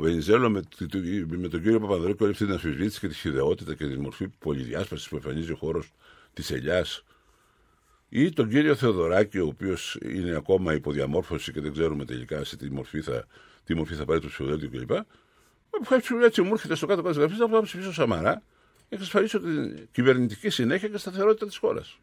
[SPEAKER 3] Βενιζέλο με, τη- τη- με τον κύριο Παπανδρέου και όλη αυτή την αμφισβήτηση και τη χειδεότητα και τη μορφή πολυδιάσπασης που εμφανίζει ο χώρος της ελιάς. Ή τον κύριο Θεοδωράκη, ο οποίος είναι ακόμα υποδιαμόρφωση και δεν ξέρουμε τελικά σε τι μορφή θα, τι μορφή θα πάρει το ψηφοδέλτιο κλπ. Έτσι, έτσι μου έρχεται στο κάτω-κάτω τη γραφή, θα ψηφίσω Σαμαρά και εξασφαλίσω την κυβερνητική συνέχεια και σταθερότητα της χώρας.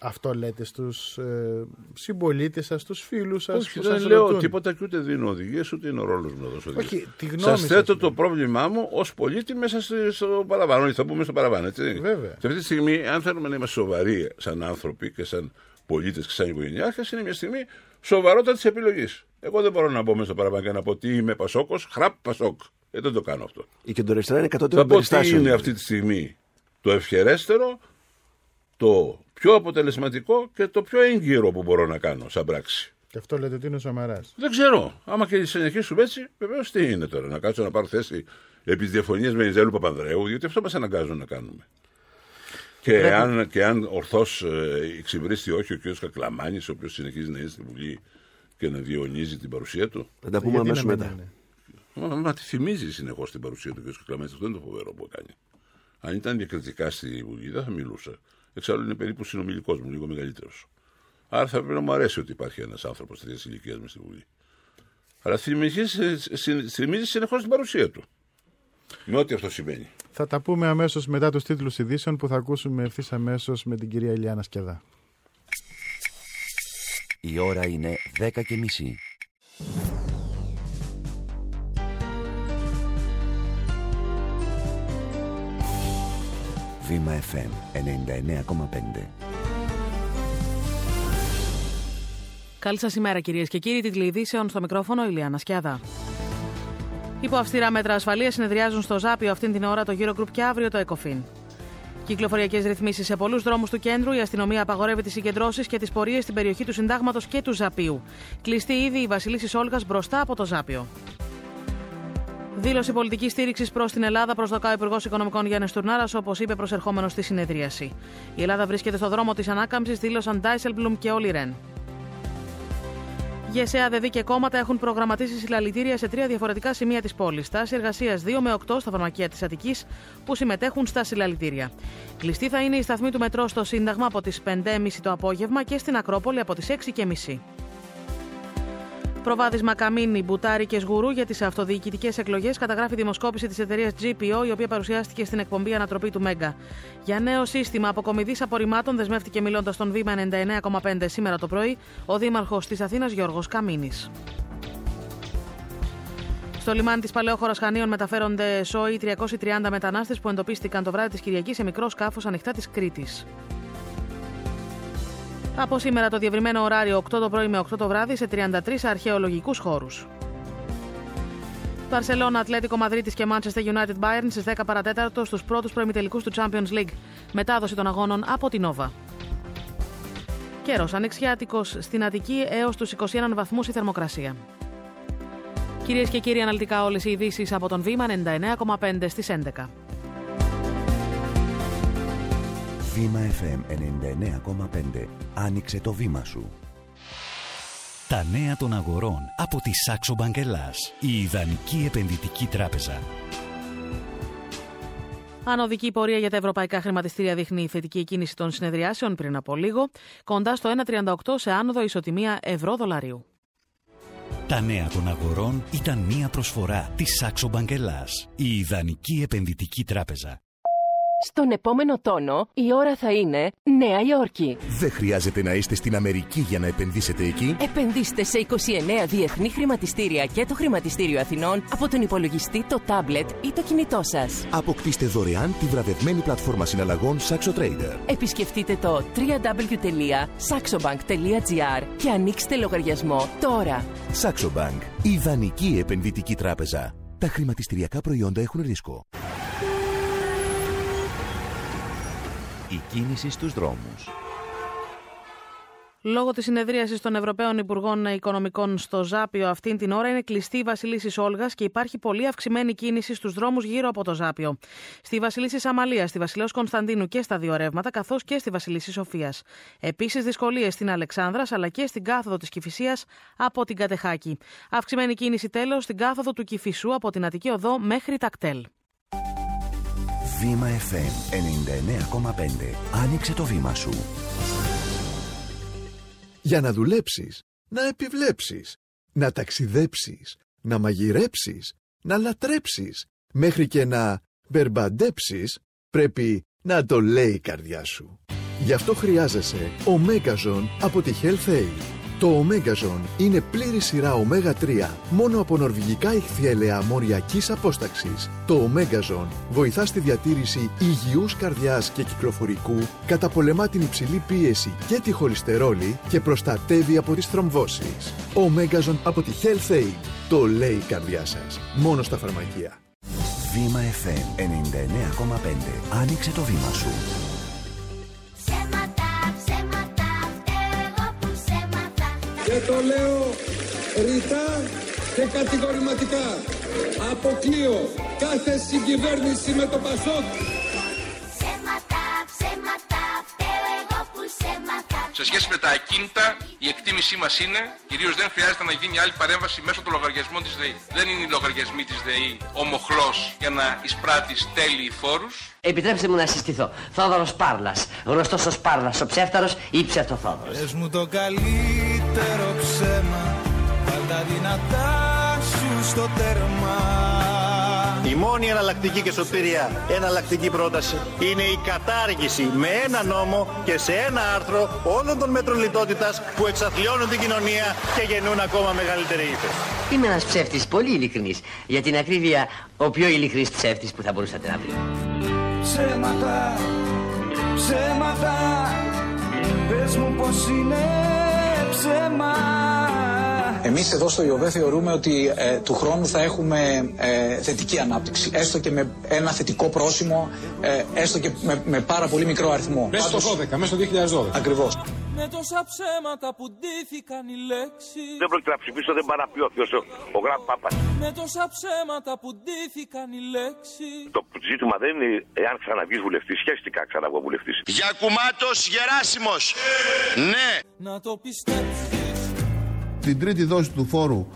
[SPEAKER 1] Αυτό λέτε στους ε, συμπολίτες σας, στους φίλους σας
[SPEAKER 3] Όχι,
[SPEAKER 1] που
[SPEAKER 3] δεν
[SPEAKER 1] σας
[SPEAKER 3] λέω
[SPEAKER 1] ρωτούν.
[SPEAKER 3] τίποτα και ούτε δίνω οδηγίες, ούτε είναι ο ρόλος μου να δώσω οδηγίες.
[SPEAKER 1] Όχι, τη γνώμη
[SPEAKER 3] Σας
[SPEAKER 1] σας
[SPEAKER 3] θέτω
[SPEAKER 1] λέω.
[SPEAKER 3] το πρόβλημά μου ως πολίτη μέσα στο, στο παραβάνω. Ή θα πούμε στο παραβάνω, έτσι.
[SPEAKER 1] Βέβαια.
[SPEAKER 3] Σε αυτή τη στιγμή, αν θέλουμε να είμαστε σοβαροί σαν άνθρωποι και σαν πολίτες και σαν οικογενειάρχες, είναι μια στιγμή σοβαρότατης επιλογής. Εγώ δεν μπορώ να μπω μέσα στο παραβάνω και να πω τι είμαι Πασόκος, χραπ Πασόκ. Ε, δεν το κάνω αυτό.
[SPEAKER 2] Η κεντροαριστερά είναι κατώτερα
[SPEAKER 3] Θα πω τι
[SPEAKER 2] περιστάσεων.
[SPEAKER 3] είναι αυτή τη στιγμή το ευχερέστερο, το πιο αποτελεσματικό και το πιο έγκυρο που μπορώ να κάνω σαν πράξη.
[SPEAKER 1] Και αυτό λέτε ότι είναι ο Σαμαράς.
[SPEAKER 3] Δεν ξέρω. Άμα και συνεχίσουμε έτσι, βεβαίως τι είναι τώρα. Να κάτσω να πάρω θέση επί της διαφωνίας με Ιζέλου Παπανδρέου, γιατί αυτό μας αναγκάζουν να κάνουμε. Και αν, και αν ορθώς ε, εξυβρίστη όχι ο κ. Κακλαμάνης, ο οποίος συνεχίζει να είναι στη Βουλή και να διαιωνίζει την παρουσία του.
[SPEAKER 2] Θα τα πούμε
[SPEAKER 1] Γιατί
[SPEAKER 2] αμέσως
[SPEAKER 1] να μην
[SPEAKER 2] μετά.
[SPEAKER 1] είναι;
[SPEAKER 3] Μα, μα τη θυμίζει συνεχώς την παρουσία του κ. Κακλαμάνης. Αυτό είναι το φοβερό που κάνει. Αν ήταν διακριτικά στη Βουλή, δεν θα μιλούσα. Εξάλλου είναι περίπου συνομιλικός μου, λίγο μεγαλύτερος. Άρα θα πρέπει να μου αρέσει ότι υπάρχει ένας άνθρωπος τέτοιας ηλικίας μες στη Βουλή. Αλλά θυμίζεις, συ- θυμίζεις συνεχώς την παρουσία του. Με ό,τι αυτό σημαίνει.
[SPEAKER 1] Θα τα πούμε αμέσως μετά τους τίτλους ειδήσεων που θα ακούσουμε ευθύς αμέσως με την κυρία Ηλιάνα Σκεδά.
[SPEAKER 4] Η ώρα είναι 10 Βήμα FM 99,5.
[SPEAKER 15] Καλή σας ημέρα, κυρίες και κύριοι. Τίτλοι ειδήσεων στο μικρόφωνο Ηλιάνα Σκιάδα. Υπό αυστηρά μέτρα ασφαλείας συνεδριάζουν στο Ζάπιο αυτήν την ώρα το Eurogroup και αύριο το ECOFIN. Κυκλοφοριακές ρυθμίσεις σε πολλούς δρόμους του κέντρου. Η αστυνομία απαγορεύει τις συγκεντρώσεις και τις πορείες στην περιοχή του Συντάγματος και του Ζαπίου. Κλειστή ήδη η Βασιλίση Όλγας μπροστά από το Ζάπιο. Δήλωση πολιτικής στήριξης προς την Ελλάδα προσδοκά ο Υπουργός Οικονομικών Γιάννης Τουρνάρας, όπως είπε προσερχόμενος στη συνεδρίαση. Η Ελλάδα βρίσκεται στο δρόμο της ανάκαμψης, δήλωσαν Ντάισελμπλουμ και Όλι Ρεν. ΓΕΣΕΑ, ΔΕΔΗ και κόμματα έχουν προγραμματίσει συλλαλητήρια σε τρία διαφορετικά σημεία της πόλης. Τάση εργασίας 2 με 8 στα φαρμακεία της Αττικής που συμμετέχουν στα συλλαλητήρια. Κλειστή θα είναι η σταθμή του μετρό στο Σύνταγμα από τις 5.30 το απόγευμα και στην Ακρόπολη από τις 6.30. Προβάδισμα Καμίνη, Μπουτάρη και Σγουρού για τις αυτοδιοικητικές εκλογές καταγράφει δημοσκόπηση της εταιρείας GPO, η οποία παρουσιάστηκε στην εκπομπή Ανατροπή του Μέγκα. Για νέο σύστημα αποκομιδής απορριμμάτων δεσμεύτηκε μιλώντας στον Βήμα 99,5 σήμερα το πρωί ο Δήμαρχος της Αθήνας Γιώργος Καμίνης. Στο λιμάνι της Παλαιόχώρα Χανίων μεταφέρονται σόοι 330 μετανάστες που εντοπίστηκαν το βράδυ της Κυριακής σε μικρό σκάφος ανοιχτά της Κρήτης. Από σήμερα το διευρυμένο ωράριο 8 το πρωί με 8 το βράδυ σε 33 αρχαιολογικούς χώρους. Παρσελόνα, Ατλέτικο Μαδρίτης και Manchester United Bayern στις 10 παρατέταρτο στους πρώτους προημιτελικούς του Champions League. Μετάδοση των αγώνων από την Nova. Καιρός ανοιξιάτικος στην Αττική έως τους 21 βαθμούς η θερμοκρασία. Κυρίες και κύριοι, αναλυτικά όλες οι ειδήσεις από τον Βήμα 99,5 στις 11.
[SPEAKER 4] Βήμα FM 99,5. Άνοιξε το βήμα σου.
[SPEAKER 16] Τα νέα των αγορών από τη Σάξο Μπαγκελάς, η ιδανική επενδυτική τράπεζα.
[SPEAKER 15] Ανωδική πορεία για τα ευρωπαϊκά χρηματιστήρια δείχνει θετική κίνηση των συνεδριάσεων πριν από λίγο, κοντά στο 1,38 σε άνοδο ισοτιμία ευρώ-δολαρίου.
[SPEAKER 16] Τα νέα των αγορών ήταν μία προσφορά της Σάξο Μπαγκελάς, η ιδανική επενδυτική τράπεζα.
[SPEAKER 17] Στον επόμενο τόνο η ώρα θα είναι Νέα Υόρκη.
[SPEAKER 6] Δεν χρειάζεται να είστε στην Αμερική για να επενδύσετε εκεί.
[SPEAKER 17] Επενδύστε σε 29 διεθνή χρηματιστήρια και το Χρηματιστήριο Αθηνών από τον υπολογιστή, το τάμπλετ ή το κινητό σας.
[SPEAKER 6] Αποκτήστε δωρεάν τη βραβευμένη πλατφόρμα συναλλαγών Saxo Trader.
[SPEAKER 17] Επισκεφτείτε το www.saxobank.gr και ανοίξτε λογαριασμό τώρα.
[SPEAKER 6] Saxo Bank. Ιδανική επενδυτική τράπεζα. Τα χρηματιστηριακά προϊόντα έχουν ρίσκο.
[SPEAKER 4] Η κίνηση στους δρόμους.
[SPEAKER 15] Λόγω της συνεδρίασης των Ευρωπαίων Υπουργών Οικονομικών στο Ζάπιο αυτήν την ώρα είναι κλειστή η Βασιλίσης Όλγας και υπάρχει πολύ αυξημένη κίνηση στους δρόμους γύρω από το Ζάπιο. Στη Βασιλίση Αμαλία, στη Βασιλέως Κωνσταντίνου και στα δύο ρεύματα, καθώς και στη Βασιλίση Σοφίας. Επίσης δυσκολίες στην Αλεξάνδρας αλλά και στην κάθοδο της Κυφυσίας από την Κατεχάκη. Αυξημένη κίνηση τέλος στην κάθοδο του Κυφισού από την Αττική Οδό μέχρι τα κτέλ.
[SPEAKER 4] Βήμα FM 99,5. Άνοιξε το βήμα σου.
[SPEAKER 10] Για να δουλέψεις, να επιβλέψεις, να ταξιδέψεις, να μαγειρέψεις, να λατρέψεις, μέχρι και να μπερμπαντέψεις, πρέπει να το λέει η καρδιά σου. Γι' αυτό χρειάζεσαι Omegazone από τη Health Aid. Το Omegazone είναι πλήρη σειρά Omega-3 μόνο από νορβηγικά ηχθιέλαια μοριακής απόσταξης. Το Omegazone βοηθά στη διατήρηση υγιούς καρδιάς και κυκλοφορικού, καταπολεμά την υψηλή πίεση και τη χολυστερόλη και προστατεύει από τις θρομβώσεις. Omegazone από τη Health Aid. Το λέει η καρδιά σας. Μόνο στα φαρμακεία.
[SPEAKER 4] Βήμα FM 99,5. Άνοιξε το βήμα σου.
[SPEAKER 18] Και το λέω ρητά και κατηγορηματικά. Αποκλείω κάθε συγκυβέρνηση με το Πασόκ.
[SPEAKER 13] Σε σχέση με τα ακίνητα, η εκτίμησή μας είναι κυρίως δεν χρειάζεται να γίνει άλλη παρέμβαση μέσω των λογαριασμών της ΔΕΗ. Δεν είναι οι λογαριασμοί της ΔΕΗ ο μοχλό για να εισπράττει τέλη φόρους.
[SPEAKER 19] Επιτρέψτε μου να συστηθώ. Θόδωρος Πάρλας, γνωστός ως Πάρλας, ο ψεύταρος ή ψευτοθόδωρος.
[SPEAKER 20] Πες μου το καλύτερο ψέμα Βάλ τα δυνατά σου στο τέρμα
[SPEAKER 21] Η μόνη εναλλακτική και σωτήρια εναλλακτική πρόταση είναι η κατάργηση με ένα νόμο και σε ένα άρθρο όλων των μέτρων λιτότητας που εξαθλιώνουν την κοινωνία και γεννούν ακόμα μεγαλύτερη ύφεση.
[SPEAKER 19] Είμαι ένας ψεύτης πολύ ειλικρινής. Για την ακρίβεια, ο πιο ειλικρινής ψεύτης που θα μπορούσατε να βρείτε.
[SPEAKER 20] Ψέματα, ψέματα Πες μου πως είναι ψέμα
[SPEAKER 22] Εμείς εδώ στο ΙΟΒΕ θεωρούμε ότι ε, του χρόνου θα έχουμε ε, θετική ανάπτυξη. Έστω και με ένα θετικό πρόσημο, ε, έστω και με, με πάρα πολύ μικρό αριθμό.
[SPEAKER 23] Μέσα στο 12, μέσα στο 2012.
[SPEAKER 22] Ακριβώς.
[SPEAKER 20] Με τόσα ψέματα που ντύθηκαν οι λέξεις
[SPEAKER 24] Δεν πρόκειται να ψηφίσω, δεν πάει να πει ο Θεός, ο, ο Γραμ Πάπας.
[SPEAKER 20] Με τόσα ψέματα που ντύθηκαν οι λέξεις
[SPEAKER 24] Το ζήτημα δεν είναι εάν ξαναβγείς βουλευτής, σχέστηκα ξαναβγω βουλευτής.
[SPEAKER 21] Για κουμάτος Γεράσιμος. Ναι.
[SPEAKER 20] Να το πιστέψεις
[SPEAKER 25] Την τρίτη δόση του φόρου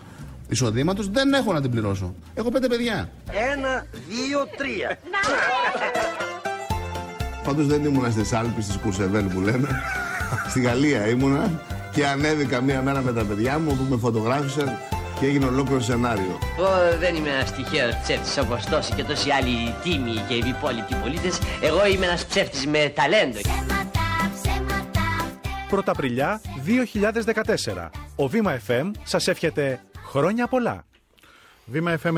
[SPEAKER 25] εισοδήματος δεν έχω να την πληρώσω. Έχω πέντε παιδιά.
[SPEAKER 19] Ένα, δύο, τρία.
[SPEAKER 25] Πάντως δεν ήμουνα στις Άλπε τη Κουρσεβέλ που λέμε. Στη Γαλλία ήμουνα και ανέβηκα μία μέρα με τα παιδιά μου που με φωτογράφησαν και έγινε ολόκληρο σενάριο.
[SPEAKER 19] Εγώ δεν είμαι ένας τυχαίος ψεύτης όπως τόσοι και τόσοι άλλοι τίμοι και υπόλοιποι πολίτες. Εγώ είμαι ένας ψεύτης με ταλέντο.
[SPEAKER 14] Πρωταπριλιά 2014. Ο Βήμα FM σας εύχεται χρόνια πολλά.
[SPEAKER 1] Βήμα FM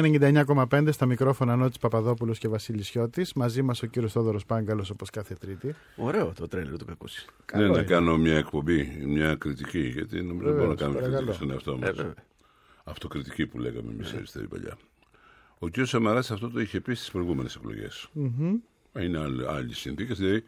[SPEAKER 1] 99,5 στα μικρόφωνα Νότης Παπαδόπουλος και Βασίλης Σιώτης. Μαζί μας ο κύριος Θόδωρος Πάγκαλος όπως κάθε Τρίτη.
[SPEAKER 2] Ωραίο το τρέλερ του Κακούση.
[SPEAKER 3] Ναι, να κάνω μια εκπομπή, μια κριτική, γιατί νομίζω δεν μπορώ να κάνω
[SPEAKER 1] παρακαλώ.
[SPEAKER 3] κριτική στον εαυτό
[SPEAKER 2] Ε,
[SPEAKER 3] μα. Αυτοκριτική που λέγαμε εμείς αριστεροί παλιά. Ο κ. Σαμαράς αυτό το είχε πει στις προηγούμενες εκλογές.
[SPEAKER 1] Μμμ.
[SPEAKER 3] Είναι άλλε συνθήκες. Δηλαδή, ε,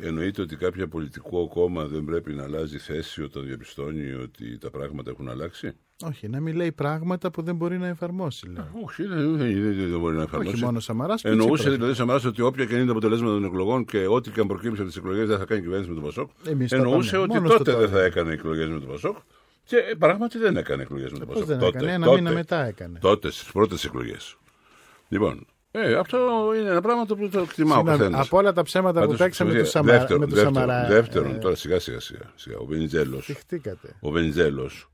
[SPEAKER 3] εννοείται ότι κάποιο πολιτικό κόμμα δεν πρέπει να αλλάζει θέση όταν διαπιστώνει ότι τα πράγματα έχουν αλλάξει;
[SPEAKER 1] Όχι, να μην λέει πράγματα που δεν μπορεί να εφαρμόσει. Λέει.
[SPEAKER 3] Όχι, δεν, δεν, δεν, δεν μπορεί να εφαρμόσει.
[SPEAKER 1] Όχι μόνο Σαμαρά.
[SPEAKER 3] Εννοούσε δηλαδή Σαμαρά ότι όποια και είναι τα αποτελέσματα των εκλογών και ό,τι και αν προκύψει από τις εκλογές δεν θα κάνει κυβέρνηση με τον Πασόκ.
[SPEAKER 1] Εμείς το
[SPEAKER 3] Εννοούσε
[SPEAKER 1] είπαμε.
[SPEAKER 3] ότι
[SPEAKER 1] Μόνος
[SPEAKER 3] τότε
[SPEAKER 1] το
[SPEAKER 3] δεν
[SPEAKER 1] είπε.
[SPEAKER 3] θα έκανε εκλογές με τον Πασόκ. Και ε, πράγματι δεν έκανε εκλογές με τον
[SPEAKER 1] Πώς
[SPEAKER 3] Πασόκ.
[SPEAKER 1] δεν
[SPEAKER 3] τότε,
[SPEAKER 1] έκανε, ένα
[SPEAKER 3] τότε,
[SPEAKER 1] μήνα μετά έκανε.
[SPEAKER 3] Τότε στις πρώτες εκλογές. Λοιπόν, ε, αυτό είναι ένα πράγμα το οποίο το εκτιμάω ο
[SPEAKER 1] Συγγνώμη,
[SPEAKER 3] καθένας.
[SPEAKER 1] από όλα τα ψέματα που παίξαμε με τον Σαμαρά.
[SPEAKER 3] Δεύτερον,
[SPEAKER 1] με τον
[SPEAKER 3] δεύτερον,
[SPEAKER 1] Σαμαρά
[SPEAKER 3] δεύτερον
[SPEAKER 1] ε,
[SPEAKER 3] τώρα σιγά σιγά σιγά. σιγά. Ο Βενιζέλος.
[SPEAKER 1] Θυχτήκατε.
[SPEAKER 3] Ο Βενιζέλος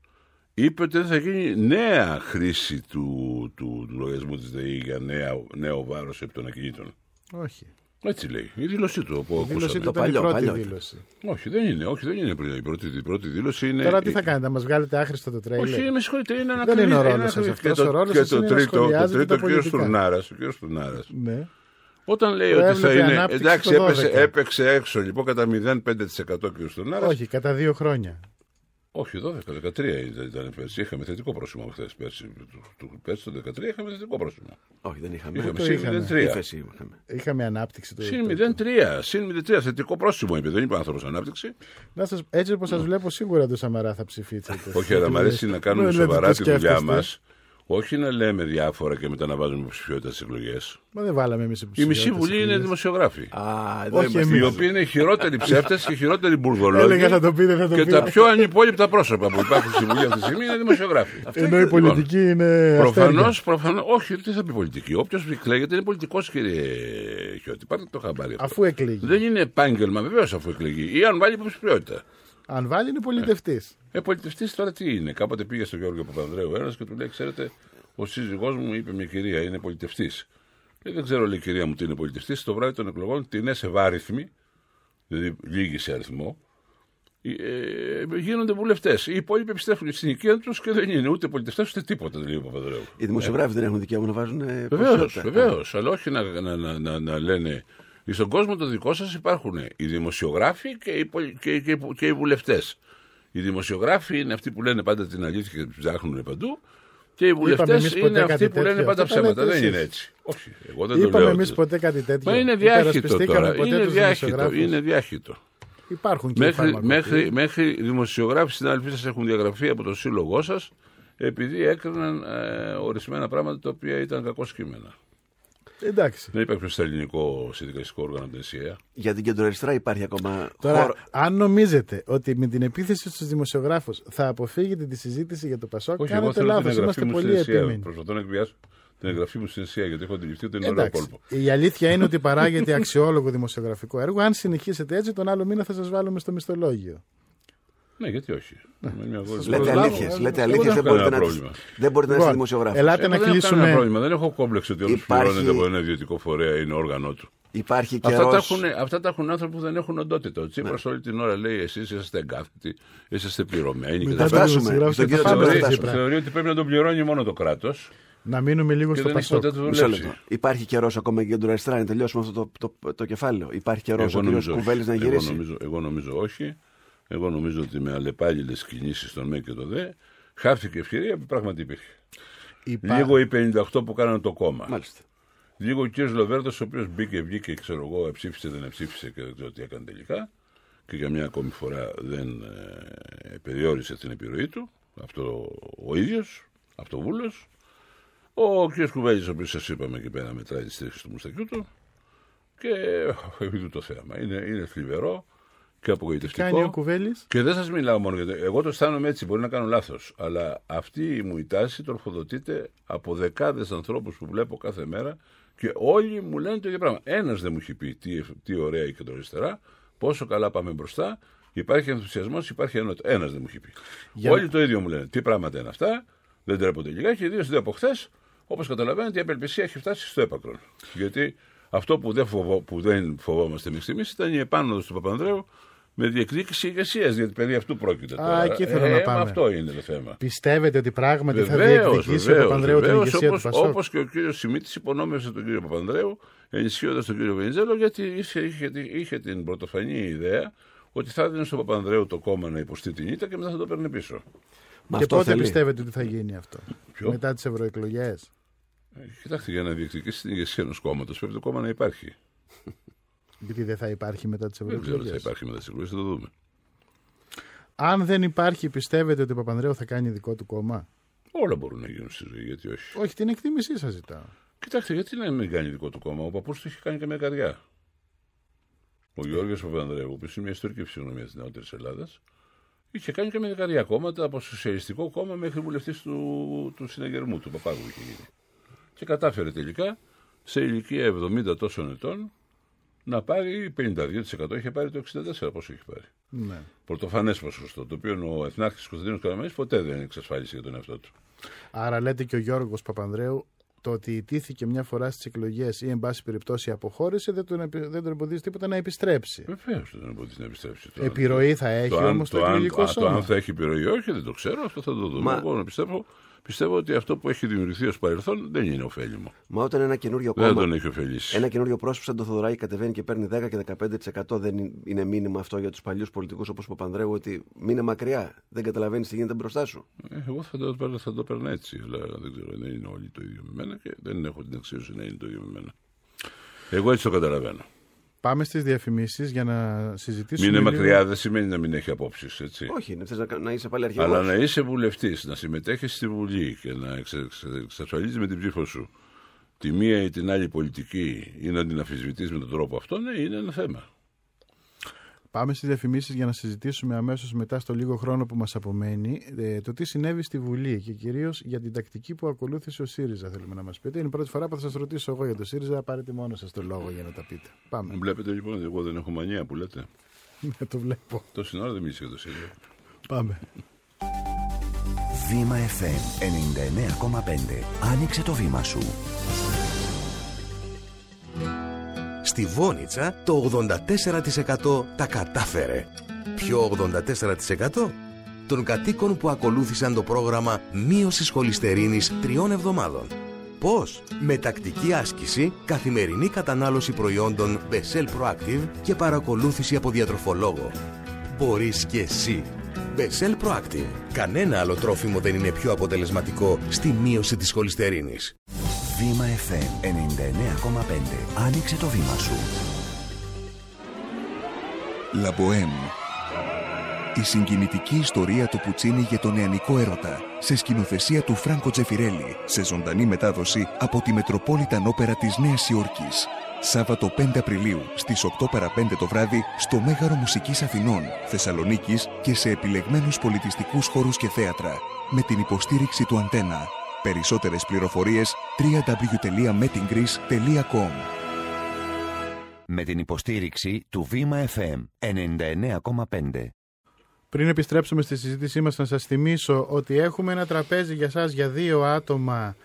[SPEAKER 3] είπε ότι δεν θα γίνει νέα χρήση του, του, του λογαριασμού της ΔΕΗ για νέα, νέο βάρος επί των ακινήτων.
[SPEAKER 1] Όχι.
[SPEAKER 3] Έτσι λέει. Η δήλωσή του. Που
[SPEAKER 1] Η δήλωσή
[SPEAKER 3] ακούσαμε.
[SPEAKER 1] του ήταν η πρώτη δήλωση.
[SPEAKER 3] Όχι, δεν είναι. Όχι, δεν είναι πριν. Η πρώτη, η πρώτη δήλωση είναι.
[SPEAKER 1] Τώρα τι θα κάνετε, να μας βγάλετε άχρηστο το τρέιλερ;
[SPEAKER 3] Όχι, με συγχωρείτε, είναι ένα
[SPEAKER 1] Δεν είναι ο
[SPEAKER 3] κρύο-
[SPEAKER 1] ρόλος
[SPEAKER 3] ένα
[SPEAKER 1] σα
[SPEAKER 3] κρύο-
[SPEAKER 1] αυτός.
[SPEAKER 3] Και
[SPEAKER 1] Ο
[SPEAKER 3] το,
[SPEAKER 1] ρόλος
[SPEAKER 3] και
[SPEAKER 1] σας
[SPEAKER 3] το
[SPEAKER 1] είναι να
[SPEAKER 3] τρίτο, το
[SPEAKER 1] σχολιάζετε
[SPEAKER 3] τρίτο
[SPEAKER 1] τα
[SPEAKER 3] ο κύριος
[SPEAKER 1] πολιτικά.
[SPEAKER 3] Τουρνάρας, ο κύριος Τουρνάρας.
[SPEAKER 1] Ναι.
[SPEAKER 3] Όταν λέει
[SPEAKER 1] Που
[SPEAKER 3] ότι θα
[SPEAKER 1] έβλεπε
[SPEAKER 3] είναι.
[SPEAKER 1] ανάπτυξη
[SPEAKER 3] Εντάξει,
[SPEAKER 1] στο
[SPEAKER 3] έπεσε,
[SPEAKER 1] 12.
[SPEAKER 3] έπαιξε έξω λοιπόν κατά 0,5% ο κύριος Τουρνάρας.
[SPEAKER 1] Όχι, κατά δύο χρόνια.
[SPEAKER 3] Όχι, 12, 13 ήταν, ήταν πέρσι. Είχαμε θετικό πρόσημο χθες. Πέρσι, του, του, πέρσι το 13 είχαμε θετικό πρόσημο.
[SPEAKER 2] Όχι, δεν είχαμε.
[SPEAKER 3] Είχαμε
[SPEAKER 1] Το
[SPEAKER 3] συν
[SPEAKER 1] είχαμε.
[SPEAKER 3] 0,3.
[SPEAKER 2] Ύφεση είχαμε.
[SPEAKER 1] Είχαμε ανάπτυξη του.
[SPEAKER 3] Συν
[SPEAKER 1] του-
[SPEAKER 3] 0,3. Συν 0,3. Θετικό πρόσημο είπε. Δεν είπε άνθρωπος ανάπτυξη.
[SPEAKER 1] Να σας, έτσι όπως σας βλέπω, σίγουρα το Σαμαρά θα ψηφίσετε.
[SPEAKER 3] Όχι, αλλά μου αρέσει να κάνουμε
[SPEAKER 1] Δεν λέτε
[SPEAKER 3] σοβαρά
[SPEAKER 1] το
[SPEAKER 3] τη δουλειά
[SPEAKER 1] σκέφτεστε.
[SPEAKER 3] μας. Όχι να λέμε διάφορα και μετά να βάζουμε υποψηφιότητα στις εκλογές.
[SPEAKER 1] Μα δεν βάλαμε εμείς
[SPEAKER 3] Η μισή βουλή είναι δημοσιογράφοι.
[SPEAKER 2] Α, εδώ
[SPEAKER 1] Όχι
[SPEAKER 2] είμαστε.
[SPEAKER 3] Οι
[SPEAKER 1] εμείς.
[SPEAKER 3] οποίοι είναι οι χειρότεροι ψεύτες και οι χειρότεροι μπουρδολόγοι.
[SPEAKER 1] Έλεγα θα το πείτε, θα το
[SPEAKER 3] και
[SPEAKER 1] πείτε.
[SPEAKER 3] τα πιο ανυπόλοιπτα πρόσωπα που υπάρχουν στη Βουλή αυτή τη στιγμή είναι δημοσιογράφοι.
[SPEAKER 1] Ενώ η πολιτική είναι.
[SPEAKER 3] Προφανώς,
[SPEAKER 1] αστέρια.
[SPEAKER 3] προφανώς, όχι, τι θα πει πολιτική. Όποιος εκλέγεται είναι πολιτικός, κύριε Χιώτη. Πάρτε το χαμπάρι. αυτό.
[SPEAKER 1] Αφού εκλεγεί.
[SPEAKER 3] Δεν είναι επάγγελμα, βεβαίως αφού εκλεγεί. Ή αν βάλει υποψηφιότητα.
[SPEAKER 1] Αν βάλει είναι πολιτευτής.
[SPEAKER 3] Ε, πολιτευτής τώρα τι είναι; Κάποτε πήγε στον Γιώργο Παπανδρέου ένας και του λέει: Ξέρετε, ο σύζυγός μου είπε μια κυρία είναι πολιτευτής. Ε, δεν ξέρω, λέει η κυρία μου, τι είναι πολιτευτής. Το βράδυ των εκλογών την είναι σε βάριθμη, δηλαδή λίγη σε αριθμό, ε, γίνονται βουλευτές. Οι υπόλοιποι επιστρέφουν στην οικία τους και δεν είναι ούτε πολιτευτές ούτε τίποτα, λέει ο Παπανδρέου.
[SPEAKER 2] Οι δημοσιογράφοι δεν έχουν δικαίωμα να βάζουν. ε,
[SPEAKER 3] Βεβαίως,
[SPEAKER 2] ποσότητα.
[SPEAKER 3] βεβαίως. Αλλά όχι να, να, να, να, να λένε. Στον κόσμο το δικό σας υπάρχουν οι δημοσιογράφοι και οι, πολι- και, και, και οι βουλευτές. Οι δημοσιογράφοι είναι αυτοί που λένε πάντα την αλήθεια και ψάχνουν παντού. Και οι βουλευτές
[SPEAKER 1] εμείς ποτέ
[SPEAKER 3] είναι αυτοί
[SPEAKER 1] κάτι
[SPEAKER 3] που λένε
[SPEAKER 1] τέτοιο.
[SPEAKER 3] πάντα
[SPEAKER 1] Αυτό τα
[SPEAKER 3] ψέματα.
[SPEAKER 1] λέτε
[SPEAKER 3] Δεν
[SPEAKER 1] εσείς.
[SPEAKER 3] είναι έτσι. Όχι. Εγώ δεν το
[SPEAKER 1] Είπαμε
[SPEAKER 3] λέω.
[SPEAKER 1] εμείς
[SPEAKER 3] ότι-
[SPEAKER 1] ποτέ κάτι τέτοιο.
[SPEAKER 3] Μα είναι διάχυτο
[SPEAKER 1] Υπερασπιστήκαμε
[SPEAKER 3] τώρα.
[SPEAKER 1] ποτέ
[SPEAKER 3] Είναι
[SPEAKER 1] τους
[SPEAKER 3] διάχυτο.
[SPEAKER 1] δημοσιογράφους.
[SPEAKER 3] Είναι διάχυτο.
[SPEAKER 1] Υπάρχουν και
[SPEAKER 3] Μέχρι,
[SPEAKER 1] φάρμακο.
[SPEAKER 3] μέχρι, μέχρι οι δημοσιογράφοι συνάδελφοί σας έχουν διαγραφεί από το σύλλογό σας επειδή έκριναν ε, ορισμένα πράγματα τα οποία ήταν κακό κείμενα.
[SPEAKER 1] Εντάξει.
[SPEAKER 3] Δεν υπάρχει πιο στα ελληνικό συνδικαλιστικό όργανο από την ΕΣΥΑ.
[SPEAKER 2] Για την κεντροαριστερά υπάρχει ακόμα
[SPEAKER 1] Τώρα,
[SPEAKER 2] χώρο.
[SPEAKER 1] αν νομίζετε ότι με την επίθεση στους δημοσιογράφους θα αποφύγετε τη συζήτηση για το Πασόκ,
[SPEAKER 3] Όχι, εγώ
[SPEAKER 1] κάνετε
[SPEAKER 3] θέλω την
[SPEAKER 1] λάθο.
[SPEAKER 3] εγγραφή
[SPEAKER 1] Είμαστε
[SPEAKER 3] μου στην
[SPEAKER 1] πολύ
[SPEAKER 3] ΕΣΥΑ.
[SPEAKER 1] επίμενοι.
[SPEAKER 3] Προσπαθώ να εκβιάσω την εγγραφή μου στην ΕΣΥΑ γιατί έχω αντιληφθεί ότι είναι ωραίο
[SPEAKER 1] Εντάξει.
[SPEAKER 3] κόλπο.
[SPEAKER 1] Η αλήθεια είναι ότι παράγεται αξιόλογο δημοσιογραφικό έργο. Αν συνεχίσετε έτσι, τον άλλο μήνα θα σας βάλουμε στο μισθολόγιο.
[SPEAKER 3] Ναι, γιατί όχι. Με μια γόρη-
[SPEAKER 2] Λέτε
[SPEAKER 3] Εγώ
[SPEAKER 2] αλήθειες,
[SPEAKER 3] δεν
[SPEAKER 2] λέτε
[SPEAKER 3] έχω
[SPEAKER 2] αλήθειες, δεν
[SPEAKER 3] κανένα
[SPEAKER 2] μπορείτε να
[SPEAKER 3] πρόβλημα.
[SPEAKER 2] τις- δεν μπορείτε να είστε
[SPEAKER 1] Λοιπόν,
[SPEAKER 2] δημοσιογράφος.
[SPEAKER 1] ελάτε
[SPEAKER 3] Εγώ
[SPEAKER 1] να
[SPEAKER 3] δεν έχω
[SPEAKER 1] κλείσουμε.
[SPEAKER 3] κανένα πρόβλημα. Δεν έχω κόμπλεξ ότι όλο
[SPEAKER 2] Υπάρχει-
[SPEAKER 3] πληρώνεται από ένα ιδιωτικό φορέα είναι όργανο του.
[SPEAKER 2] Υπάρχει
[SPEAKER 3] Αυτά τα,
[SPEAKER 2] καιρός...
[SPEAKER 3] έχουν, αυτά τα έχουν άνθρωποι που δεν έχουν οντότητα. Ο Τσίπρας όλη την ώρα λέει: Εσείς είσαστε εγκάθετοι, είσαστε πληρωμένοι.
[SPEAKER 1] Μετά
[SPEAKER 3] και
[SPEAKER 1] το
[SPEAKER 3] τα
[SPEAKER 2] φτάσουμε.
[SPEAKER 1] δημοσιογράφους
[SPEAKER 2] Στον
[SPEAKER 1] και θα
[SPEAKER 2] κύριο
[SPEAKER 1] πάμε
[SPEAKER 2] Τσίπρα
[SPEAKER 1] στο
[SPEAKER 2] θα
[SPEAKER 1] Τσίπρα.
[SPEAKER 3] Θεωρεί ότι πρέπει να τον πληρώνει μόνο το κράτος.
[SPEAKER 1] Να μείνουμε λίγο
[SPEAKER 3] Και
[SPEAKER 1] στο
[SPEAKER 3] δεν έχει
[SPEAKER 1] Πασόκ.
[SPEAKER 3] ποτέ το
[SPEAKER 2] Μισό
[SPEAKER 3] δουλέψει.
[SPEAKER 2] λεπτό. Υπάρχει καιρός ακόμα για την κεντροαριστερά να τελειώσουμε αυτό το, το, το, κεφάλαιο. Υπάρχει καιρός
[SPEAKER 3] Εγώ
[SPEAKER 2] ο κ.
[SPEAKER 3] νομίζω όχι.
[SPEAKER 2] Κουβέλης να
[SPEAKER 3] Εγώ
[SPEAKER 2] γυρίσει.
[SPEAKER 3] νομίζω, εγώ νομίζω όχι. Εγώ νομίζω ότι με αλλεπάλληλε κινήσει των ΜΕ και των ΔΕ χάθηκε ευκαιρία που πράγματι υπήρχε.
[SPEAKER 1] Υπά-
[SPEAKER 3] Λίγο οι 58 που κάνανε το κόμμα.
[SPEAKER 2] Μάλιστα.
[SPEAKER 3] Λίγο ο κ. Λοβέρδο, ο οποίο μπήκε, βγήκε, ξέρω εγώ, ψήφισε, δεν ψήφισε και δεν ξέρω τι έκανε τελικά. Και για μια ακόμη φορά δεν ε, περιόρισε την επιρροή του. Αυτό ο ίδιο, αυτοβούλο. Ο κ. Κουβέλη, ο οποίο σα είπαμε εκεί πέρα, μετράει τη στήριξη του μουστακιού του. Και επειδή το θέαμα. Είναι, είναι θλιβερό και απογοητευτικό.
[SPEAKER 1] Κάνει ο Κουβέλης.
[SPEAKER 3] Και δεν σας μιλάω μόνο γιατί εγώ το αισθάνομαι έτσι, μπορεί να κάνω λάθος. Αλλά αυτή μου η τάση τροφοδοτείται από δεκάδες ανθρώπους που βλέπω κάθε μέρα και όλοι μου λένε το ίδιο πράγμα. Ένας δεν μου έχει πει τι, τι ωραία η κεντροαριστερά, πόσο καλά πάμε μπροστά, υπάρχει ενθουσιασμός, υπάρχει ενότητα. Ένας δεν μου έχει πει.
[SPEAKER 1] Για
[SPEAKER 3] όλοι
[SPEAKER 1] να-
[SPEAKER 3] το ίδιο μου λένε. Τι πράγματα είναι αυτά, δεν τρέπονται λιγάκι. Ιδίως από χθες, όπως καταλαβαίνετε, η απελπισία έχει φτάσει στο έπακρο. Γιατί αυτό που δεν, φοβό, που δεν φοβόμαστε εμείς εμείς ήταν η επάνωδος του Παπανδρέου με διεκδίκηση ηγεσίας. Γιατί παιδί αυτού πρόκειται τώρα.
[SPEAKER 1] Α, εκεί ήθελα
[SPEAKER 3] ε,
[SPEAKER 1] να
[SPEAKER 3] μα
[SPEAKER 1] πάμε.
[SPEAKER 3] Αυτό είναι το θέμα.
[SPEAKER 1] Πιστεύετε ότι πράγματι θα
[SPEAKER 3] Βεβαίως,
[SPEAKER 1] διεκδικήσει ο Παπανδρέου την ηγεσία του
[SPEAKER 3] όπως,
[SPEAKER 1] Πασόκ;
[SPEAKER 3] όπως και ο κύριος Σιμίτης υπονόμευσε τον κύριο Παπανδρέου ενισχύοντας τον κύριο Βενιζέλο γιατί είχε, είχε, είχε την πρωτοφανή ιδέα ότι θα έδινε στον Παπανδρέου το κόμμα να υποστεί την ήττα και μετά θα το παίρνει πίσω.
[SPEAKER 2] Μα
[SPEAKER 1] Και
[SPEAKER 2] αυτό
[SPEAKER 1] πότε
[SPEAKER 2] θέλει.
[SPEAKER 1] πιστεύετε ότι θα γίνει αυτό;
[SPEAKER 3] Ποιο;
[SPEAKER 1] Μετά τις ευρωεκλογές;
[SPEAKER 3] Ε, Κοιτάξτε, για να διεκδικήσει την ηγεσία ενός κόμματος πρέπει το κόμμα να υπάρχει.
[SPEAKER 1] Γιατί δεν θα υπάρχει μετά τις
[SPEAKER 3] Δεν ξέρω τι θα
[SPEAKER 1] ευρωεκλογές.
[SPEAKER 3] υπάρχει μετά τις εκλογέ, θα το δούμε.
[SPEAKER 1] Αν δεν υπάρχει, πιστεύετε ότι ο Παπανδρέου θα κάνει δικό του κόμμα;
[SPEAKER 3] Όλα μπορούν να γίνουν στη ζωή, γιατί όχι.
[SPEAKER 1] Όχι, την εκτίμησή σας ζητάω.
[SPEAKER 3] Κοιτάξτε, γιατί να μην κάνει δικό του κόμμα; Ο παππούς του έχει κάνει και μια καρδιά. Ο Γιώργος Παπανδρέου, που είναι μια ιστορική φυσιογνωμία της νεότερης Ελλάδας, είχε κάνει και μια καρδιά κόμματα από σοσιαλιστικό κόμμα μέχρι βουλευτής του, του συναγερμού, του Παπάγου είχε γίνει. Και κατάφερε τελικά σε ηλικία 70 τόσων ετών να πάρει 52%. Είχε πάρει το 64% πόσο είχε πάρει.
[SPEAKER 1] Ναι.
[SPEAKER 3] Πρωτοφανές ποσοστό, το οποίο ο Εθνάρχης Κωνσταντίνος Καραμέλη ποτέ δεν εξασφάλισε για τον εαυτό του.
[SPEAKER 1] Άρα λέτε και ο Γιώργος Παπανδρέου το ότι ιτήθηκε μια φορά στις εκλογές ή εν πάση περιπτώσει αποχώρησε δεν τον, επι- δεν τον εμποδίζει τίποτα να επιστρέψει.
[SPEAKER 3] Βεβαίως δεν τον εμποδίζει να επιστρέψει. Το
[SPEAKER 1] Επιρροή
[SPEAKER 3] αν-
[SPEAKER 1] θα έχει
[SPEAKER 3] το αν-
[SPEAKER 1] όμως το
[SPEAKER 3] αν-
[SPEAKER 1] εκλογικό
[SPEAKER 3] α, Το
[SPEAKER 1] σώμα.
[SPEAKER 3] αν θα έχει επιρροή ή όχι δεν το ξέρω, αυτό θα το δούμε.
[SPEAKER 2] Μα-
[SPEAKER 3] Εγώ να πιστεύω, πιστεύω ότι αυτό που έχει δημιουργηθεί ως παρελθόν δεν είναι ωφέλιμο.
[SPEAKER 2] Μα όταν ένα καινούριο
[SPEAKER 3] Δεν
[SPEAKER 2] κόμμα.
[SPEAKER 3] τον έχει ωφελήσει.
[SPEAKER 2] Ένα καινούριο πρόσωπο σαν το Θοδωράκη κατεβαίνει και παίρνει 10 και 15% δεν είναι μήνυμα αυτό για τους παλιούς πολιτικούς όπως ο Παπανδρέου ότι μείνε μακριά. Δεν καταλαβαίνεις τι γίνεται μπροστά σου.
[SPEAKER 3] Ε, Εγώ θα το, παίρνω- θα το παίρνω έτσι, αλλά δεν ξέρω, δεν είναι όλοι το ίδιο με μένα και δεν έχω την αξίωση να είναι το ίδιο με μένα. Εγώ έτσι το καταλαβαίνω.
[SPEAKER 1] Πάμε στις διαφημίσεις για να συζητήσουμε.
[SPEAKER 3] Μην είναι
[SPEAKER 1] λίγο-
[SPEAKER 3] μακριά δεν σημαίνει να μην έχει απόψεις. Έτσι.
[SPEAKER 2] Όχι, θες να, να είσαι πάλι αρχηγός.
[SPEAKER 3] Αλλά να είσαι βουλευτής, να συμμετέχεις στη Βουλή και να εξε- εξε- εξασφαλίζεις με την ψήφο σου τη μία ή την άλλη πολιτική ή να την αφισβητείς με τον τρόπο αυτό, ναι, είναι ένα θέμα.
[SPEAKER 1] Πάμε στις διαφημίσεις για να συζητήσουμε αμέσως μετά στο λίγο χρόνο που μας απομένει ε, το τι συνέβη στη Βουλή και κυρίως για την τακτική που ακολούθησε ο ΣΥΡΙΖΑ. Θέλουμε να μας πείτε. Είναι η πρώτη φορά που θα σας ρωτήσω εγώ για το ΣΥΡΙΖΑ. Πάρετε μόνο σας το λόγο για να τα πείτε. Πάμε.
[SPEAKER 3] Βλέπετε λοιπόν ότι εγώ δεν έχω μανία που λέτε.
[SPEAKER 1] Ναι, το βλέπω.
[SPEAKER 3] Τόση ώρα δεν μίλησε για το ΣΥΡΙΖΑ.
[SPEAKER 1] Πάμε.
[SPEAKER 4] Βήμα FM 99,5. Άνοιξε το βήμα σου.
[SPEAKER 6] Στη Βόνιτσα το 84% τα κατάφερε. Ποιο 84%? Των κατοίκων που ακολούθησαν το πρόγραμμα μείωσης χολυστερίνης τριών εβδομάδων. Πώς; Με τακτική άσκηση, καθημερινή κατανάλωση προϊόντων Bessel Proactive και παρακολούθηση από διατροφολόγο. Μπορείς και εσύ. Bessel Proactive. Κανένα άλλο τρόφιμο δεν είναι πιο αποτελεσματικό στη μείωση της χολυστερίνης.
[SPEAKER 4] Βήμα FM 99,5. Άνοιξε το βήμα σου.
[SPEAKER 26] La Bohème. Η συγκινητική ιστορία του Πουτσίνι για τον νεανικό έρωτα σε σκηνοθεσία του Φράνκο Τζεφιρέλη σε ζωντανή μετάδοση από τη Μετροπόλιταν Όπερα της Νέας Υόρκης. Σάββατο 5 Απριλίου στις 8 παρα 5 το βράδυ στο Μέγαρο Μουσικής Αθηνών, Θεσσαλονίκης και σε επιλεγμένους πολιτιστικούς χώρους και θέατρα με την υποστήριξη του Αντένα. Περισσότερες πληροφορίες www.metingreece.com
[SPEAKER 27] Με την υποστήριξη του Βήμα FM 99,5.
[SPEAKER 1] Πριν επιστρέψουμε στη συζήτησή μας να σας θυμίσω ότι έχουμε ένα τραπέζι για σας για δύο άτομα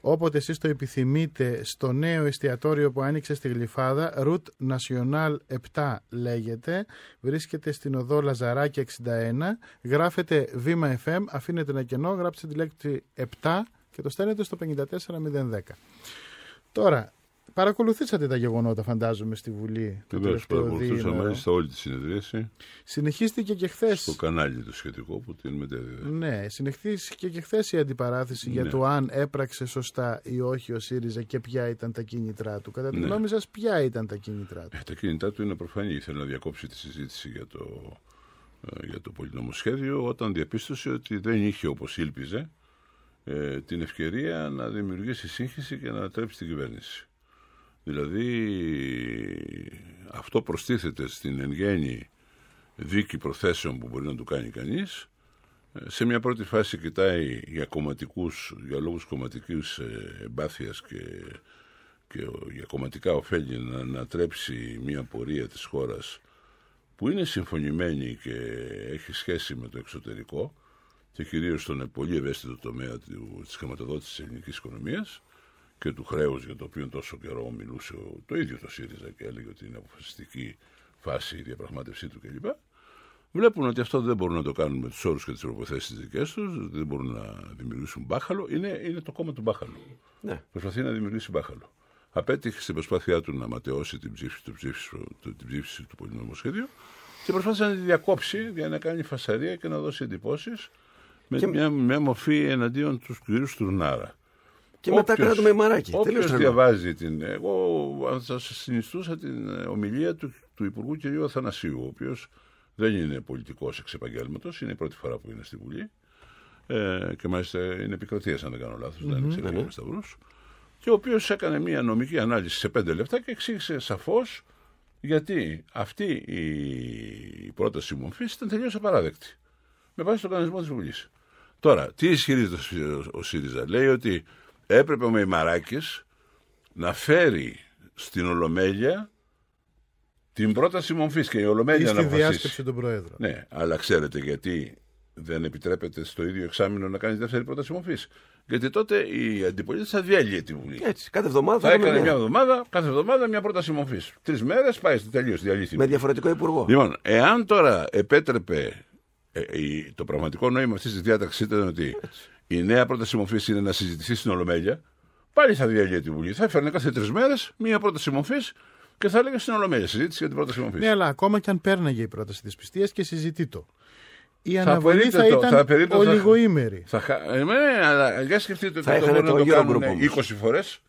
[SPEAKER 1] όποτε εσείς το επιθυμείτε στο νέο εστιατόριο που άνοιξε στη Γλυφάδα Route National 7 λέγεται βρίσκεται στην οδό Λαζαράκη 61 γράφετε βήμα FM αφήνετε ένα κενό γράψτε τη λέξη 7 και το στέλνετε στο 54010 Τώρα παρακολουθήσατε τα γεγονότα φαντάζομαι στη Βουλή το
[SPEAKER 3] Βεβαίω,
[SPEAKER 1] τελευταίο
[SPEAKER 3] παρακολουθούσα
[SPEAKER 1] διήμερο.
[SPEAKER 3] μάλιστα όλη τη συνεδρίαση
[SPEAKER 1] Συνεχίστηκε και χθες.
[SPEAKER 3] στο κανάλι το σχετικό που την μετέδιδε.
[SPEAKER 1] Ναι, συνεχίστηκε και χθες η αντιπαράθεση για
[SPEAKER 3] Ναι.
[SPEAKER 1] το αν έπραξε σωστά ή όχι ο ΣΥΡΙΖΑ και ποια ήταν τα κίνητρά του. Κατά τη
[SPEAKER 3] Ναι.
[SPEAKER 1] γνώμη σας, ποια ήταν τα κίνητρά του;
[SPEAKER 3] Ε, τα κίνητά του είναι προφανή. Ήθελε να διακόψει τη συζήτηση για το, ε, για το πολυνομοσχέδιο όταν διαπίστωσε ότι δεν είχε όπως ήλπιζε ε, την ευκαιρία να δημιουργήσει σύγχυση και να ανατρέψει την κυβέρνηση. Δηλαδή αυτό προστίθεται στην εν γέννη δίκη προθέσεων που μπορεί να του κάνει κανείς Ε, σε μια πρώτη φάση κοιτάει για κομματικούς, για λόγους κομματικής ε, εμπάθειας και, και ο- για κομματικά ωφέλη να ανατρέψει μια πορεία της χώρας που είναι συμφωνημένη και έχει σχέση με το εξωτερικό και κυρίως στον πολύ ευαίσθητο τομέα του, της χρηματοδότησης της ελληνικής οικονομίας και του χρέους για το οποίο τόσο καιρό μιλούσε ο- το ίδιο το ΣΥΡΙΖΑ και έλεγε ότι είναι αποφασιστική φάση η διαπραγμάτευσή του κλπ. Βλέπουν ότι αυτό δεν μπορούν να το κάνουν με τους όρους και τις προποθέσει τις δικές τους, δεν μπορούν να δημιουργήσουν μπάχαλο. Είναι, είναι το κόμμα του μπάχαλου.
[SPEAKER 2] Ναι.
[SPEAKER 3] Προσπαθεί να δημιουργήσει μπάχαλο. Απέτυχε στην προσπάθειά του να ματαιώσει την ψήφιση του, ψήφιση, του, την ψήφιση του πολυνομοσχέδιου και προσπάθησε να τη διακόψει για να κάνει φασαρία και να δώσει εντυπώσεις με
[SPEAKER 2] Και-
[SPEAKER 3] μια, μια μορφή εναντίον τους κ. Στουρνάρα.
[SPEAKER 2] Και μετά κράτουμε μαράκι.
[SPEAKER 3] Όποιος
[SPEAKER 2] Τελείως τρελό.
[SPEAKER 3] διαβάζει την. Εγώ θα σας συνιστούσα την ε, ομιλία του, του Υπουργού κ. Αθανασίου, ο οποίος δεν είναι πολιτικός εξ επαγγέλματος, είναι η πρώτη φορά που είναι στη Βουλή. Ε, και μάλιστα είναι επικρατείας, αν δεν κάνω λάθος, δεν
[SPEAKER 2] Μμμ.
[SPEAKER 3] είναι
[SPEAKER 2] Ναι, ναι.
[SPEAKER 3] Σταυρούς. Και ο οποίος έκανε μια νομική ανάλυση σε πέντε λεπτά και εξήγησε σαφώς γιατί αυτή η πρόταση μορφής ήταν τελείως απαράδεκτη. Με βάση τον κανονισμό της Βουλής. Τώρα, τι ισχυρίζεται ο Σι- ο ΣΥΡΙΖΑ; Λέει ότι έπρεπε ο Μεϊμαράκη να φέρει στην Ολομέλεια την πρόταση μορφής και η
[SPEAKER 1] Ή
[SPEAKER 3] Ολομέλεια να
[SPEAKER 1] στη
[SPEAKER 3] αποφασίσει.
[SPEAKER 1] διάσκεψη των Προέδρων.
[SPEAKER 3] Ναι, αλλά ξέρετε γιατί δεν επιτρέπεται στο ίδιο εξάμεινο να κάνει δεύτερη πρόταση μορφής; Γιατί τότε η αντιπολίτευση θα διέλυε τη Βουλή.
[SPEAKER 2] Έτσι, κάθε εβδομάδα
[SPEAKER 3] Θα
[SPEAKER 2] θα έχουμε
[SPEAKER 3] έκανε
[SPEAKER 2] μια.
[SPEAKER 3] μια εβδομάδα, κάθε εβδομάδα μια πρόταση μορφής. Τρεις μέρες πάει τελείω διαλύθη.
[SPEAKER 2] Με διαφορετικό υπουργό.
[SPEAKER 3] Λοιπόν, εάν τώρα επέτρεπε ε, η- το πραγματικό νόημα αυτής της διάταξης ήταν ότι η νέα πρόταση μορφής είναι να συζητηθεί στην Ολομέλεια, πάλι θα διαλύει τη Βουλή. Θα έφερνε κάθε τρεις μέρες μία πρόταση μορφής και θα έλεγε στην Ολομέλεια συζήτηση για την πρόταση μορφής.
[SPEAKER 1] Ναι, αλλά ακόμα και αν πέρναγε η πρόταση της πιστεία και συζητεί το. Η
[SPEAKER 3] Θα
[SPEAKER 1] αναβολή θα,
[SPEAKER 3] περίπτωτο-
[SPEAKER 1] ήταν
[SPEAKER 3] θα περίπτωτο- θα-
[SPEAKER 1] ολιγοήμερη.
[SPEAKER 3] Θα χα... ε, ναι, αλλά για σκεφτείτε
[SPEAKER 1] Θα
[SPEAKER 3] ότι το
[SPEAKER 1] είχανε
[SPEAKER 3] μπορούν να
[SPEAKER 1] το
[SPEAKER 3] το
[SPEAKER 1] Eurogroup
[SPEAKER 3] κάνουν
[SPEAKER 1] όμως.
[SPEAKER 3] 20 φορές.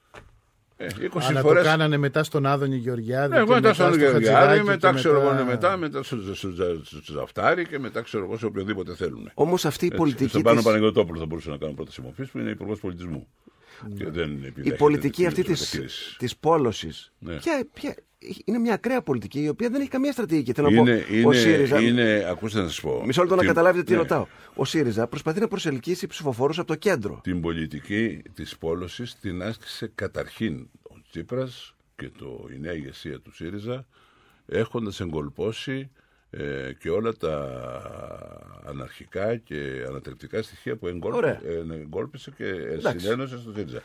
[SPEAKER 3] Ε, 20
[SPEAKER 1] Αλλά
[SPEAKER 3] φορές.
[SPEAKER 1] το κάνανε μετά στον Άδωνη Γεωργιάδη.
[SPEAKER 3] Ναι,
[SPEAKER 1] και
[SPEAKER 3] μετά στον Γεωργιάδη,
[SPEAKER 1] Χατζηδάκη
[SPEAKER 3] μετά
[SPEAKER 1] και
[SPEAKER 3] ξέρω εγώ, ναι, μετά, μετά στο, στο, στο, στο Τζαφτάρι και μετά ξέρω εγώ σε οποιοδήποτε θέλουν.
[SPEAKER 2] Όμως αυτή η πολιτική
[SPEAKER 3] Στον Πάνο
[SPEAKER 2] της-
[SPEAKER 3] Παναγιώτοπουλο θα μπορούσε να κάνει πρόταση μορφή που είναι υπουργός πολιτισμού. Και δεν
[SPEAKER 2] Η
[SPEAKER 3] επιδέχεται
[SPEAKER 2] πολιτική
[SPEAKER 3] τέτοιου
[SPEAKER 2] αυτή
[SPEAKER 3] είδους
[SPEAKER 2] της,
[SPEAKER 3] μεταχείριση.
[SPEAKER 2] της πόλωσης
[SPEAKER 3] Ναι.
[SPEAKER 2] ποια, ποια, είναι μια ακραία πολιτική η οποία δεν έχει καμία στρατηγική. Θέλω να
[SPEAKER 3] Είναι,
[SPEAKER 2] πω, ο
[SPEAKER 3] είναι,
[SPEAKER 2] ΣΥΡΙΖΑ,
[SPEAKER 3] είναι, ακούστε να σας πω.
[SPEAKER 2] μισό λεπτό να
[SPEAKER 3] την-
[SPEAKER 2] καταλάβετε τι
[SPEAKER 3] ναι.
[SPEAKER 2] ρωτάω. Ο ΣΥΡΙΖΑ προσπαθεί να προσελκύσει ψηφοφόρους από το κέντρο.
[SPEAKER 3] Την πολιτική της πόλωσης την άσκησε καταρχήν ο Τσίπρας και το, η νέα ηγεσία του ΣΥΡΙΖΑ έχοντας εγκολπώσει ε, και όλα τα αναρχικά και ανατρεπτικά στοιχεία που εγκόλπι-
[SPEAKER 2] Ωραία.
[SPEAKER 3] ε, εγκόλπισε και
[SPEAKER 2] Εντάξει.
[SPEAKER 3] συνένωσε στο ΣΥΡΙΖΑ.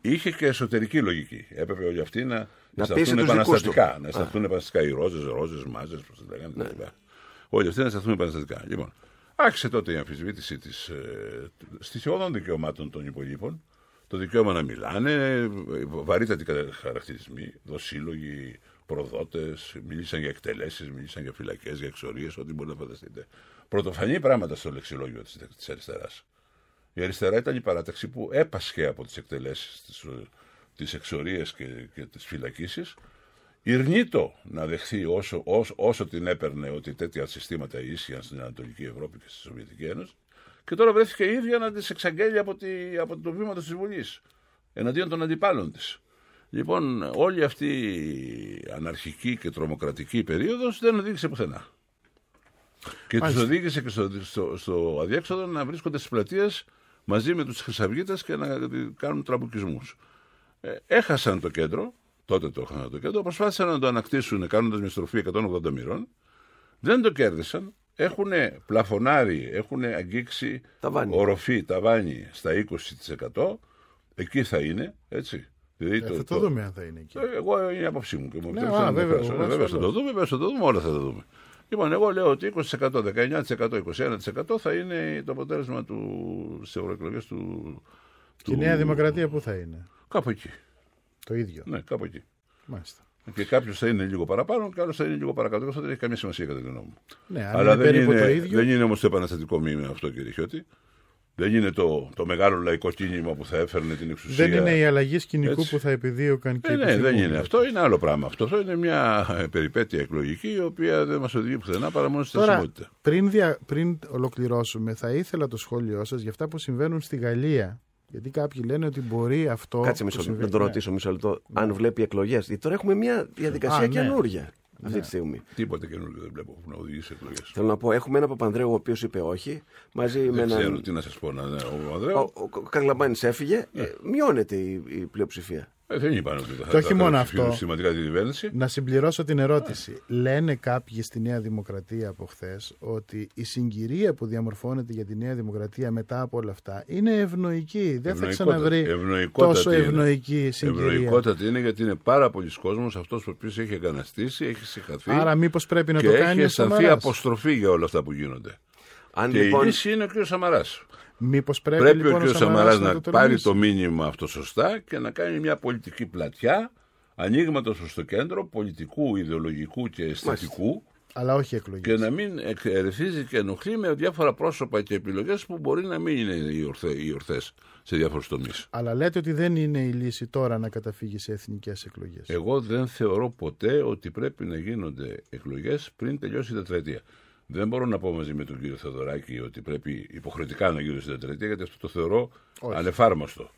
[SPEAKER 3] Είχε και εσωτερική λογική. Έπρεπε όλοι αυτοί να, να
[SPEAKER 2] πείσει
[SPEAKER 3] σταθούν
[SPEAKER 2] τους δικούς
[SPEAKER 3] επαναστατικά.
[SPEAKER 2] του.
[SPEAKER 3] Να
[SPEAKER 2] Α.
[SPEAKER 3] σταθούν επαναστατικά οι ρόζες, ρόζες, μάζες, πώς τα λέγανε.
[SPEAKER 2] Ναι.
[SPEAKER 3] κτλ. Όλοι αυτοί να σταθούν επαναστατικά. Λοιπόν, άρχισε τότε η αμφισβήτηση της, ε, στοιχειώδων δικαιωμάτων των υπολείπων. Το δικαίωμα να μιλάνε, ε, βαρύτατοι κα- χαρακτηρισμοί, δοσύλλογοι, προδότε, μίλησαν για εκτελέσεις, μίλησαν για φυλακές, για εξορίες, ό,τι μπορεί να φανταστείτε. Πρωτοφανή πράγματα στο λεξιλόγιο της αριστεράς. Η αριστερά ήταν η παράταξη που έπασχε από τις εκτελέσεις, τις, τις εξορίες και, και τις φυλακίσεις. Ηρνήτο να δεχθεί όσο, όσο, όσο την έπαιρνε ότι τέτοια συστήματα ίσχυαν στην Ανατολική Ευρώπη και στη Σοβιετική Ένωση. Και τώρα βρέθηκε η ίδια να τις εξαγγέλει από, τη, από το βήμα της Βουλής, εναντίον των αντιπάλων της. Λοιπόν, όλη αυτή η αναρχική και τρομοκρατική περίοδος δεν οδήγησε πουθενά. Και τους
[SPEAKER 1] Μάλιστα.
[SPEAKER 3] οδήγησε και στο, στο, στο αδιέξοδο να βρίσκονται στις πλατείες μαζί με τους Χρυσαυγίτες και να κάνουν τραμπουκισμούς. Ε, έχασαν το κέντρο, τότε το έχασαν το κέντρο, προσπάθησαν να το ανακτήσουν κάνοντας μια στροφή 180 μοιρών. Δεν το κέρδισαν. Έχουν πλαφονάρει, έχουν αγγίξει
[SPEAKER 2] Ταβάνι.
[SPEAKER 3] οροφή, ταβάνι στα 20%. Εκεί θα είναι, έτσι. Δηλαδή
[SPEAKER 1] Ε, θα το δούμε αν θα είναι εκεί.
[SPEAKER 3] ε, Εγώ είναι η άποψή μου και μου
[SPEAKER 1] Ναι,
[SPEAKER 3] επιτρέψτε
[SPEAKER 1] α,
[SPEAKER 3] να
[SPEAKER 1] βέβαια,
[SPEAKER 3] εκφράσω.
[SPEAKER 1] βέβαια,
[SPEAKER 3] Ναι, Βέβαια θα το
[SPEAKER 1] ασφαλώς.
[SPEAKER 3] δούμε, βέβαια θα το δούμε, όλα θα τα δούμε. Λοιπόν, εγώ λέω ότι 20%, 19%, 21% θα είναι το αποτέλεσμα του, στις ευρωεκλογές του,
[SPEAKER 1] Και η Νέα Δημοκρατία πού θα είναι;
[SPEAKER 3] Κάπου εκεί.
[SPEAKER 1] Το ίδιο.
[SPEAKER 3] Ναι, κάπου εκεί.
[SPEAKER 1] Μάλιστα.
[SPEAKER 3] Και κάποιος θα είναι λίγο παραπάνω και άλλο θα είναι λίγο παρακάτω. Αυτό δεν έχει καμία σημασία κατά τη γνώμη μου.
[SPEAKER 1] Ναι, αν
[SPEAKER 3] Αλλά
[SPEAKER 1] είναι
[SPEAKER 3] δεν
[SPEAKER 1] περίπου
[SPEAKER 3] είναι,
[SPEAKER 1] το ίδιο.
[SPEAKER 3] δεν είναι όμως το επαναστατικό μήνυμα αυτό, κύριε Χιώτη. Δεν είναι το, το μεγάλο λαϊκό κίνημα που θα έφερνε την εξουσία.
[SPEAKER 1] Δεν είναι η αλλαγή σκηνικού
[SPEAKER 3] Έτσι.
[SPEAKER 1] που θα επιδίωκαν και
[SPEAKER 3] Ε,
[SPEAKER 1] οι
[SPEAKER 3] ναι, δεν
[SPEAKER 1] πρωθυπουργοί.
[SPEAKER 3] είναι αυτό. Είναι άλλο πράγμα αυτό. Αυτό είναι μια ε, περιπέτεια εκλογική η οποία δεν μας οδηγεί πουθενά παρά μόνο στη
[SPEAKER 1] Τώρα,
[SPEAKER 3] στασιμότητα.
[SPEAKER 1] πριν, δια, πριν ολοκληρώσουμε, θα ήθελα το σχόλιο σας για αυτά που συμβαίνουν στη Γαλλία. Γιατί κάποιοι λένε ότι μπορεί αυτό.
[SPEAKER 2] Κάτσε
[SPEAKER 1] που
[SPEAKER 2] μισό λεπτό,
[SPEAKER 1] συμβαίνει-
[SPEAKER 2] να το
[SPEAKER 1] Ναι.
[SPEAKER 2] ρωτήσω μισό λεπτό. Αν βλέπει εκλογές. Γιατί τώρα έχουμε μια διαδικασία
[SPEAKER 1] Α, ναι.
[SPEAKER 2] Καινούρια αυτή
[SPEAKER 1] Ναι.
[SPEAKER 2] τη στιγμή.
[SPEAKER 3] Τίποτε καινούργιο δεν βλέπω που να οδηγήσει σε εκλογές.
[SPEAKER 2] Θέλω να πω, έχουμε έναν Παπανδρέου ο οποίος είπε όχι, μαζί με
[SPEAKER 3] Δεν ξέρω
[SPEAKER 2] έναν.
[SPEAKER 3] τι να σας πω. Να, ναι, ο
[SPEAKER 2] Ο,
[SPEAKER 3] Ανδρέου.
[SPEAKER 2] ο, ο Καρλαμπάνης έφυγε, ε, μειώνεται η, η πλειοψηφία.
[SPEAKER 3] Ε, δεν είπαν ότι θα
[SPEAKER 1] Και όχι
[SPEAKER 3] θα
[SPEAKER 1] μόνο
[SPEAKER 3] καταψηφίσουν
[SPEAKER 1] αυτό.
[SPEAKER 3] Συστηματικά την κυβέρνηση.
[SPEAKER 1] Να συμπληρώσω την ερώτηση. Λένε κάποιοι στη Νέα Δημοκρατία από χθες ότι η συγκυρία που διαμορφώνεται για τη Νέα Δημοκρατία μετά από όλα αυτά είναι ευνοϊκή. Δεν θα
[SPEAKER 3] Ευνοϊκότατη.
[SPEAKER 1] ξαναβρει
[SPEAKER 3] Ευνοϊκότατη
[SPEAKER 1] τόσο
[SPEAKER 3] είναι.
[SPEAKER 1] ευνοϊκή συγκυρία.
[SPEAKER 3] Ευνοϊκότατη είναι γιατί είναι πάρα πολλοί κόσμος αυτός ο οποίος έχει εγκαναστήσει, έχει συγχαθεί.
[SPEAKER 1] Άρα μήπως πρέπει να
[SPEAKER 3] και
[SPEAKER 1] το
[SPEAKER 3] έχει
[SPEAKER 1] κάνει ο
[SPEAKER 3] αισθανθεί
[SPEAKER 1] Σαμαράς.
[SPEAKER 3] αποστροφή για όλα αυτά που γίνονται.
[SPEAKER 2] Αν
[SPEAKER 3] και
[SPEAKER 2] λοιπόν-
[SPEAKER 3] η λύση είναι ο κ. Σαμαράς.
[SPEAKER 1] Μήπως πρέπει,
[SPEAKER 3] Πρέπει,
[SPEAKER 1] λοιπόν,
[SPEAKER 3] ο κ. Σαμαράς να,
[SPEAKER 1] το
[SPEAKER 3] πάρει
[SPEAKER 1] τολμήσει.
[SPEAKER 3] το μήνυμα αυτό σωστά και να κάνει μια πολιτική πλατιά ανοίγματο προς το κέντρο πολιτικού, ιδεολογικού και αισθητικού
[SPEAKER 1] Αλλά όχι εκλογής.
[SPEAKER 3] και να μην ερεθίζει και ενοχλεί με διάφορα πρόσωπα και επιλογές που μπορεί να μην είναι οι, ορθέ, οι ορθές σε διάφορους τομείς.
[SPEAKER 1] Αλλά λέτε ότι δεν είναι η λύση τώρα να καταφύγει σε εθνικές εκλογές.
[SPEAKER 3] Εγώ δεν θεωρώ ποτέ ότι πρέπει να γίνονται εκλογές πριν τελειώσει η τετραετία. Δεν μπορώ να πω μαζί με τον κύριο Θεοδωράκη ότι πρέπει υποχρεωτικά να γίνουν στην τετραετία, γιατί αυτό το θεωρώ
[SPEAKER 1] Όχι.
[SPEAKER 3] ανεφάρμοστο.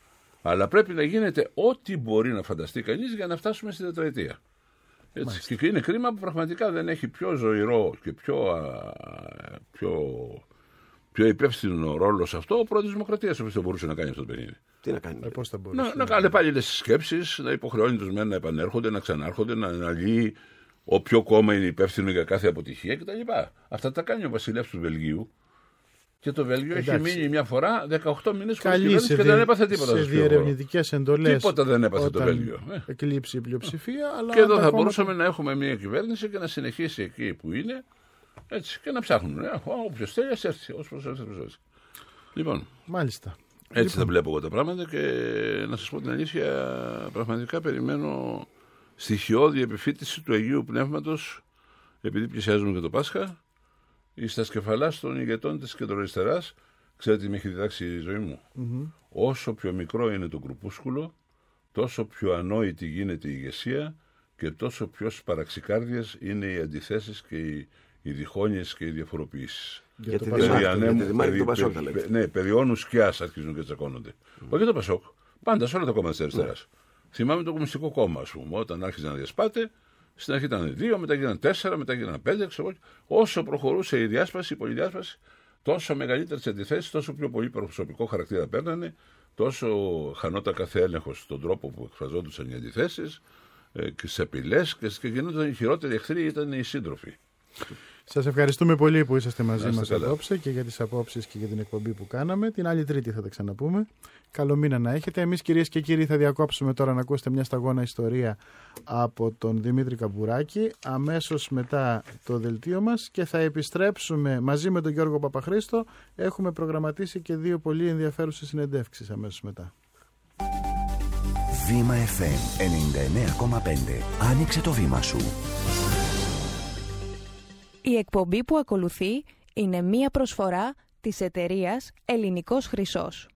[SPEAKER 3] Αλλά πρέπει να γίνεται ό,τι μπορεί να φανταστεί κανείς για να φτάσουμε στην τετραετία. Έτσι. Και είναι κρίμα που πραγματικά δεν έχει πιο ζωηρό και πιο, α, πιο, πιο υπεύθυνο ρόλο σε αυτό ο πρόεδρος Δημοκρατίας, ο οποίος θα μπορούσε να κάνει αυτό το παιχνίδι.
[SPEAKER 2] Τι να κάνει.
[SPEAKER 1] Ε, πώς θα μπορούσε.
[SPEAKER 3] Να, να κάνει πάλι τις σκέψεις, να υποχρεώνει τους μεν να επανέρχονται, να ξανάρχονται, να αναλύει ο ποιο κόμμα είναι υπεύθυνο για κάθε αποτυχία κτλ. Αυτά τα κάνει ο βασιλεύς του Βελγίου. Και το Βέλγιο έχει
[SPEAKER 1] Εντάξει.
[SPEAKER 3] μείνει μια φορά 18 μήνες χωρίς
[SPEAKER 1] Καλή
[SPEAKER 3] κυβέρνηση
[SPEAKER 1] σε,
[SPEAKER 3] και
[SPEAKER 1] διε-
[SPEAKER 3] δεν έπαθε τίποτα.
[SPEAKER 1] σε
[SPEAKER 3] στο σκηνικό.
[SPEAKER 1] διερευνητικές εντολές.
[SPEAKER 3] Τίποτα δεν έπαθε το Βέλγιο. Ε.
[SPEAKER 1] Εκλείψει η πλειοψηφία. Αλλά
[SPEAKER 3] Και εδώ
[SPEAKER 1] τα
[SPEAKER 3] θα
[SPEAKER 1] κόμματα-
[SPEAKER 3] μπορούσαμε να έχουμε μια κυβέρνηση και να συνεχίσει εκεί που είναι έτσι, και να ψάχνουν. Ε, Όποιος θέλει, ας έρθει. Όσο προσέρθει, ας έρθει. Λοιπόν,
[SPEAKER 1] Μάλιστα.
[SPEAKER 3] έτσι
[SPEAKER 1] Λοιπόν.
[SPEAKER 3] θα βλέπω εγώ τα πράγματα και να σας πω την αλήθεια, πραγματικά περιμένω στοιχειώδη επιφύτηση του Αγίου Πνεύματος επειδή πλησιάζουμε και το Πάσχα ή στα σκεφαλά των ηγετών της κεντροαριστεράς ξέρετε τι με έχει διδάξει η ζωή μου
[SPEAKER 1] Μμμ.
[SPEAKER 3] όσο πιο μικρό είναι το κρουπούσκουλο τόσο πιο ανόητη γίνεται η ηγεσία και τόσο πιο σπαραξικάρδιες είναι οι αντιθέσεις και οι, οι διχόνοιες και οι διαφοροποιήσεις.
[SPEAKER 2] Για τη
[SPEAKER 3] Περί
[SPEAKER 2] Δημάρχη,
[SPEAKER 3] ανέμου,
[SPEAKER 2] για τη Δημάρχη
[SPEAKER 3] περί-
[SPEAKER 2] του Πασόκ,
[SPEAKER 3] περί-
[SPEAKER 2] τα λέτε.
[SPEAKER 3] Ναι, περί όνου σκιάς αρχίζουν και τσακώνονται. Όχι το Πασόκ. Πάντα σε όλα τα κόμματα της αριστεράς. Θυμάμαι το Κομμουνιστικό Κόμμα, ας πούμε, όταν άρχιζε να διασπάται, στην αρχή ήταν δύο, μετά γίνανε τέσσερα, μετά γίνανε πέντε. Ξέρω. εγώ. Όσο προχωρούσε η διάσπαση, η πολυδιάσπαση, τόσο μεγαλύτερες αντιθέσεις, τόσο πιο πολύ προσωπικό χαρακτήρα παίρνανε, τόσο χανόταν κάθε έλεγχος στον τρόπο που εκφραζόντουσαν οι αντιθέσεις και στι απειλέ και, και γινόταν οι χειρότεροι εχθροί ήταν οι σύντροφοι.
[SPEAKER 1] Σας ευχαριστούμε πολύ που είσαστε μαζί
[SPEAKER 3] Να
[SPEAKER 1] μας
[SPEAKER 3] είστε καλά.
[SPEAKER 1] απόψε και για τις απόψεις και για την εκπομπή που κάναμε. Την άλλη Τρίτη θα τα ξαναπούμε. Καλό μήνα να έχετε. Εμείς, κυρίες και κύριοι, θα διακόψουμε τώρα να ακούσετε μια σταγόνα ιστορία από τον Δημήτρη Καμπουράκη. Αμέσως μετά το δελτίο μας και θα επιστρέψουμε μαζί με τον Γιώργο Παπαχρήστο. Έχουμε προγραμματίσει και δύο πολύ ενδιαφέρουσες συνεντεύξεις αμέσως μετά.
[SPEAKER 4] Βήμα FM 99,5. Άνοιξε το βήμα σου.
[SPEAKER 28] Η εκπομπή που ακολουθεί είναι μία προσφορά της εταιρείας Ελληνικός Χρυσός.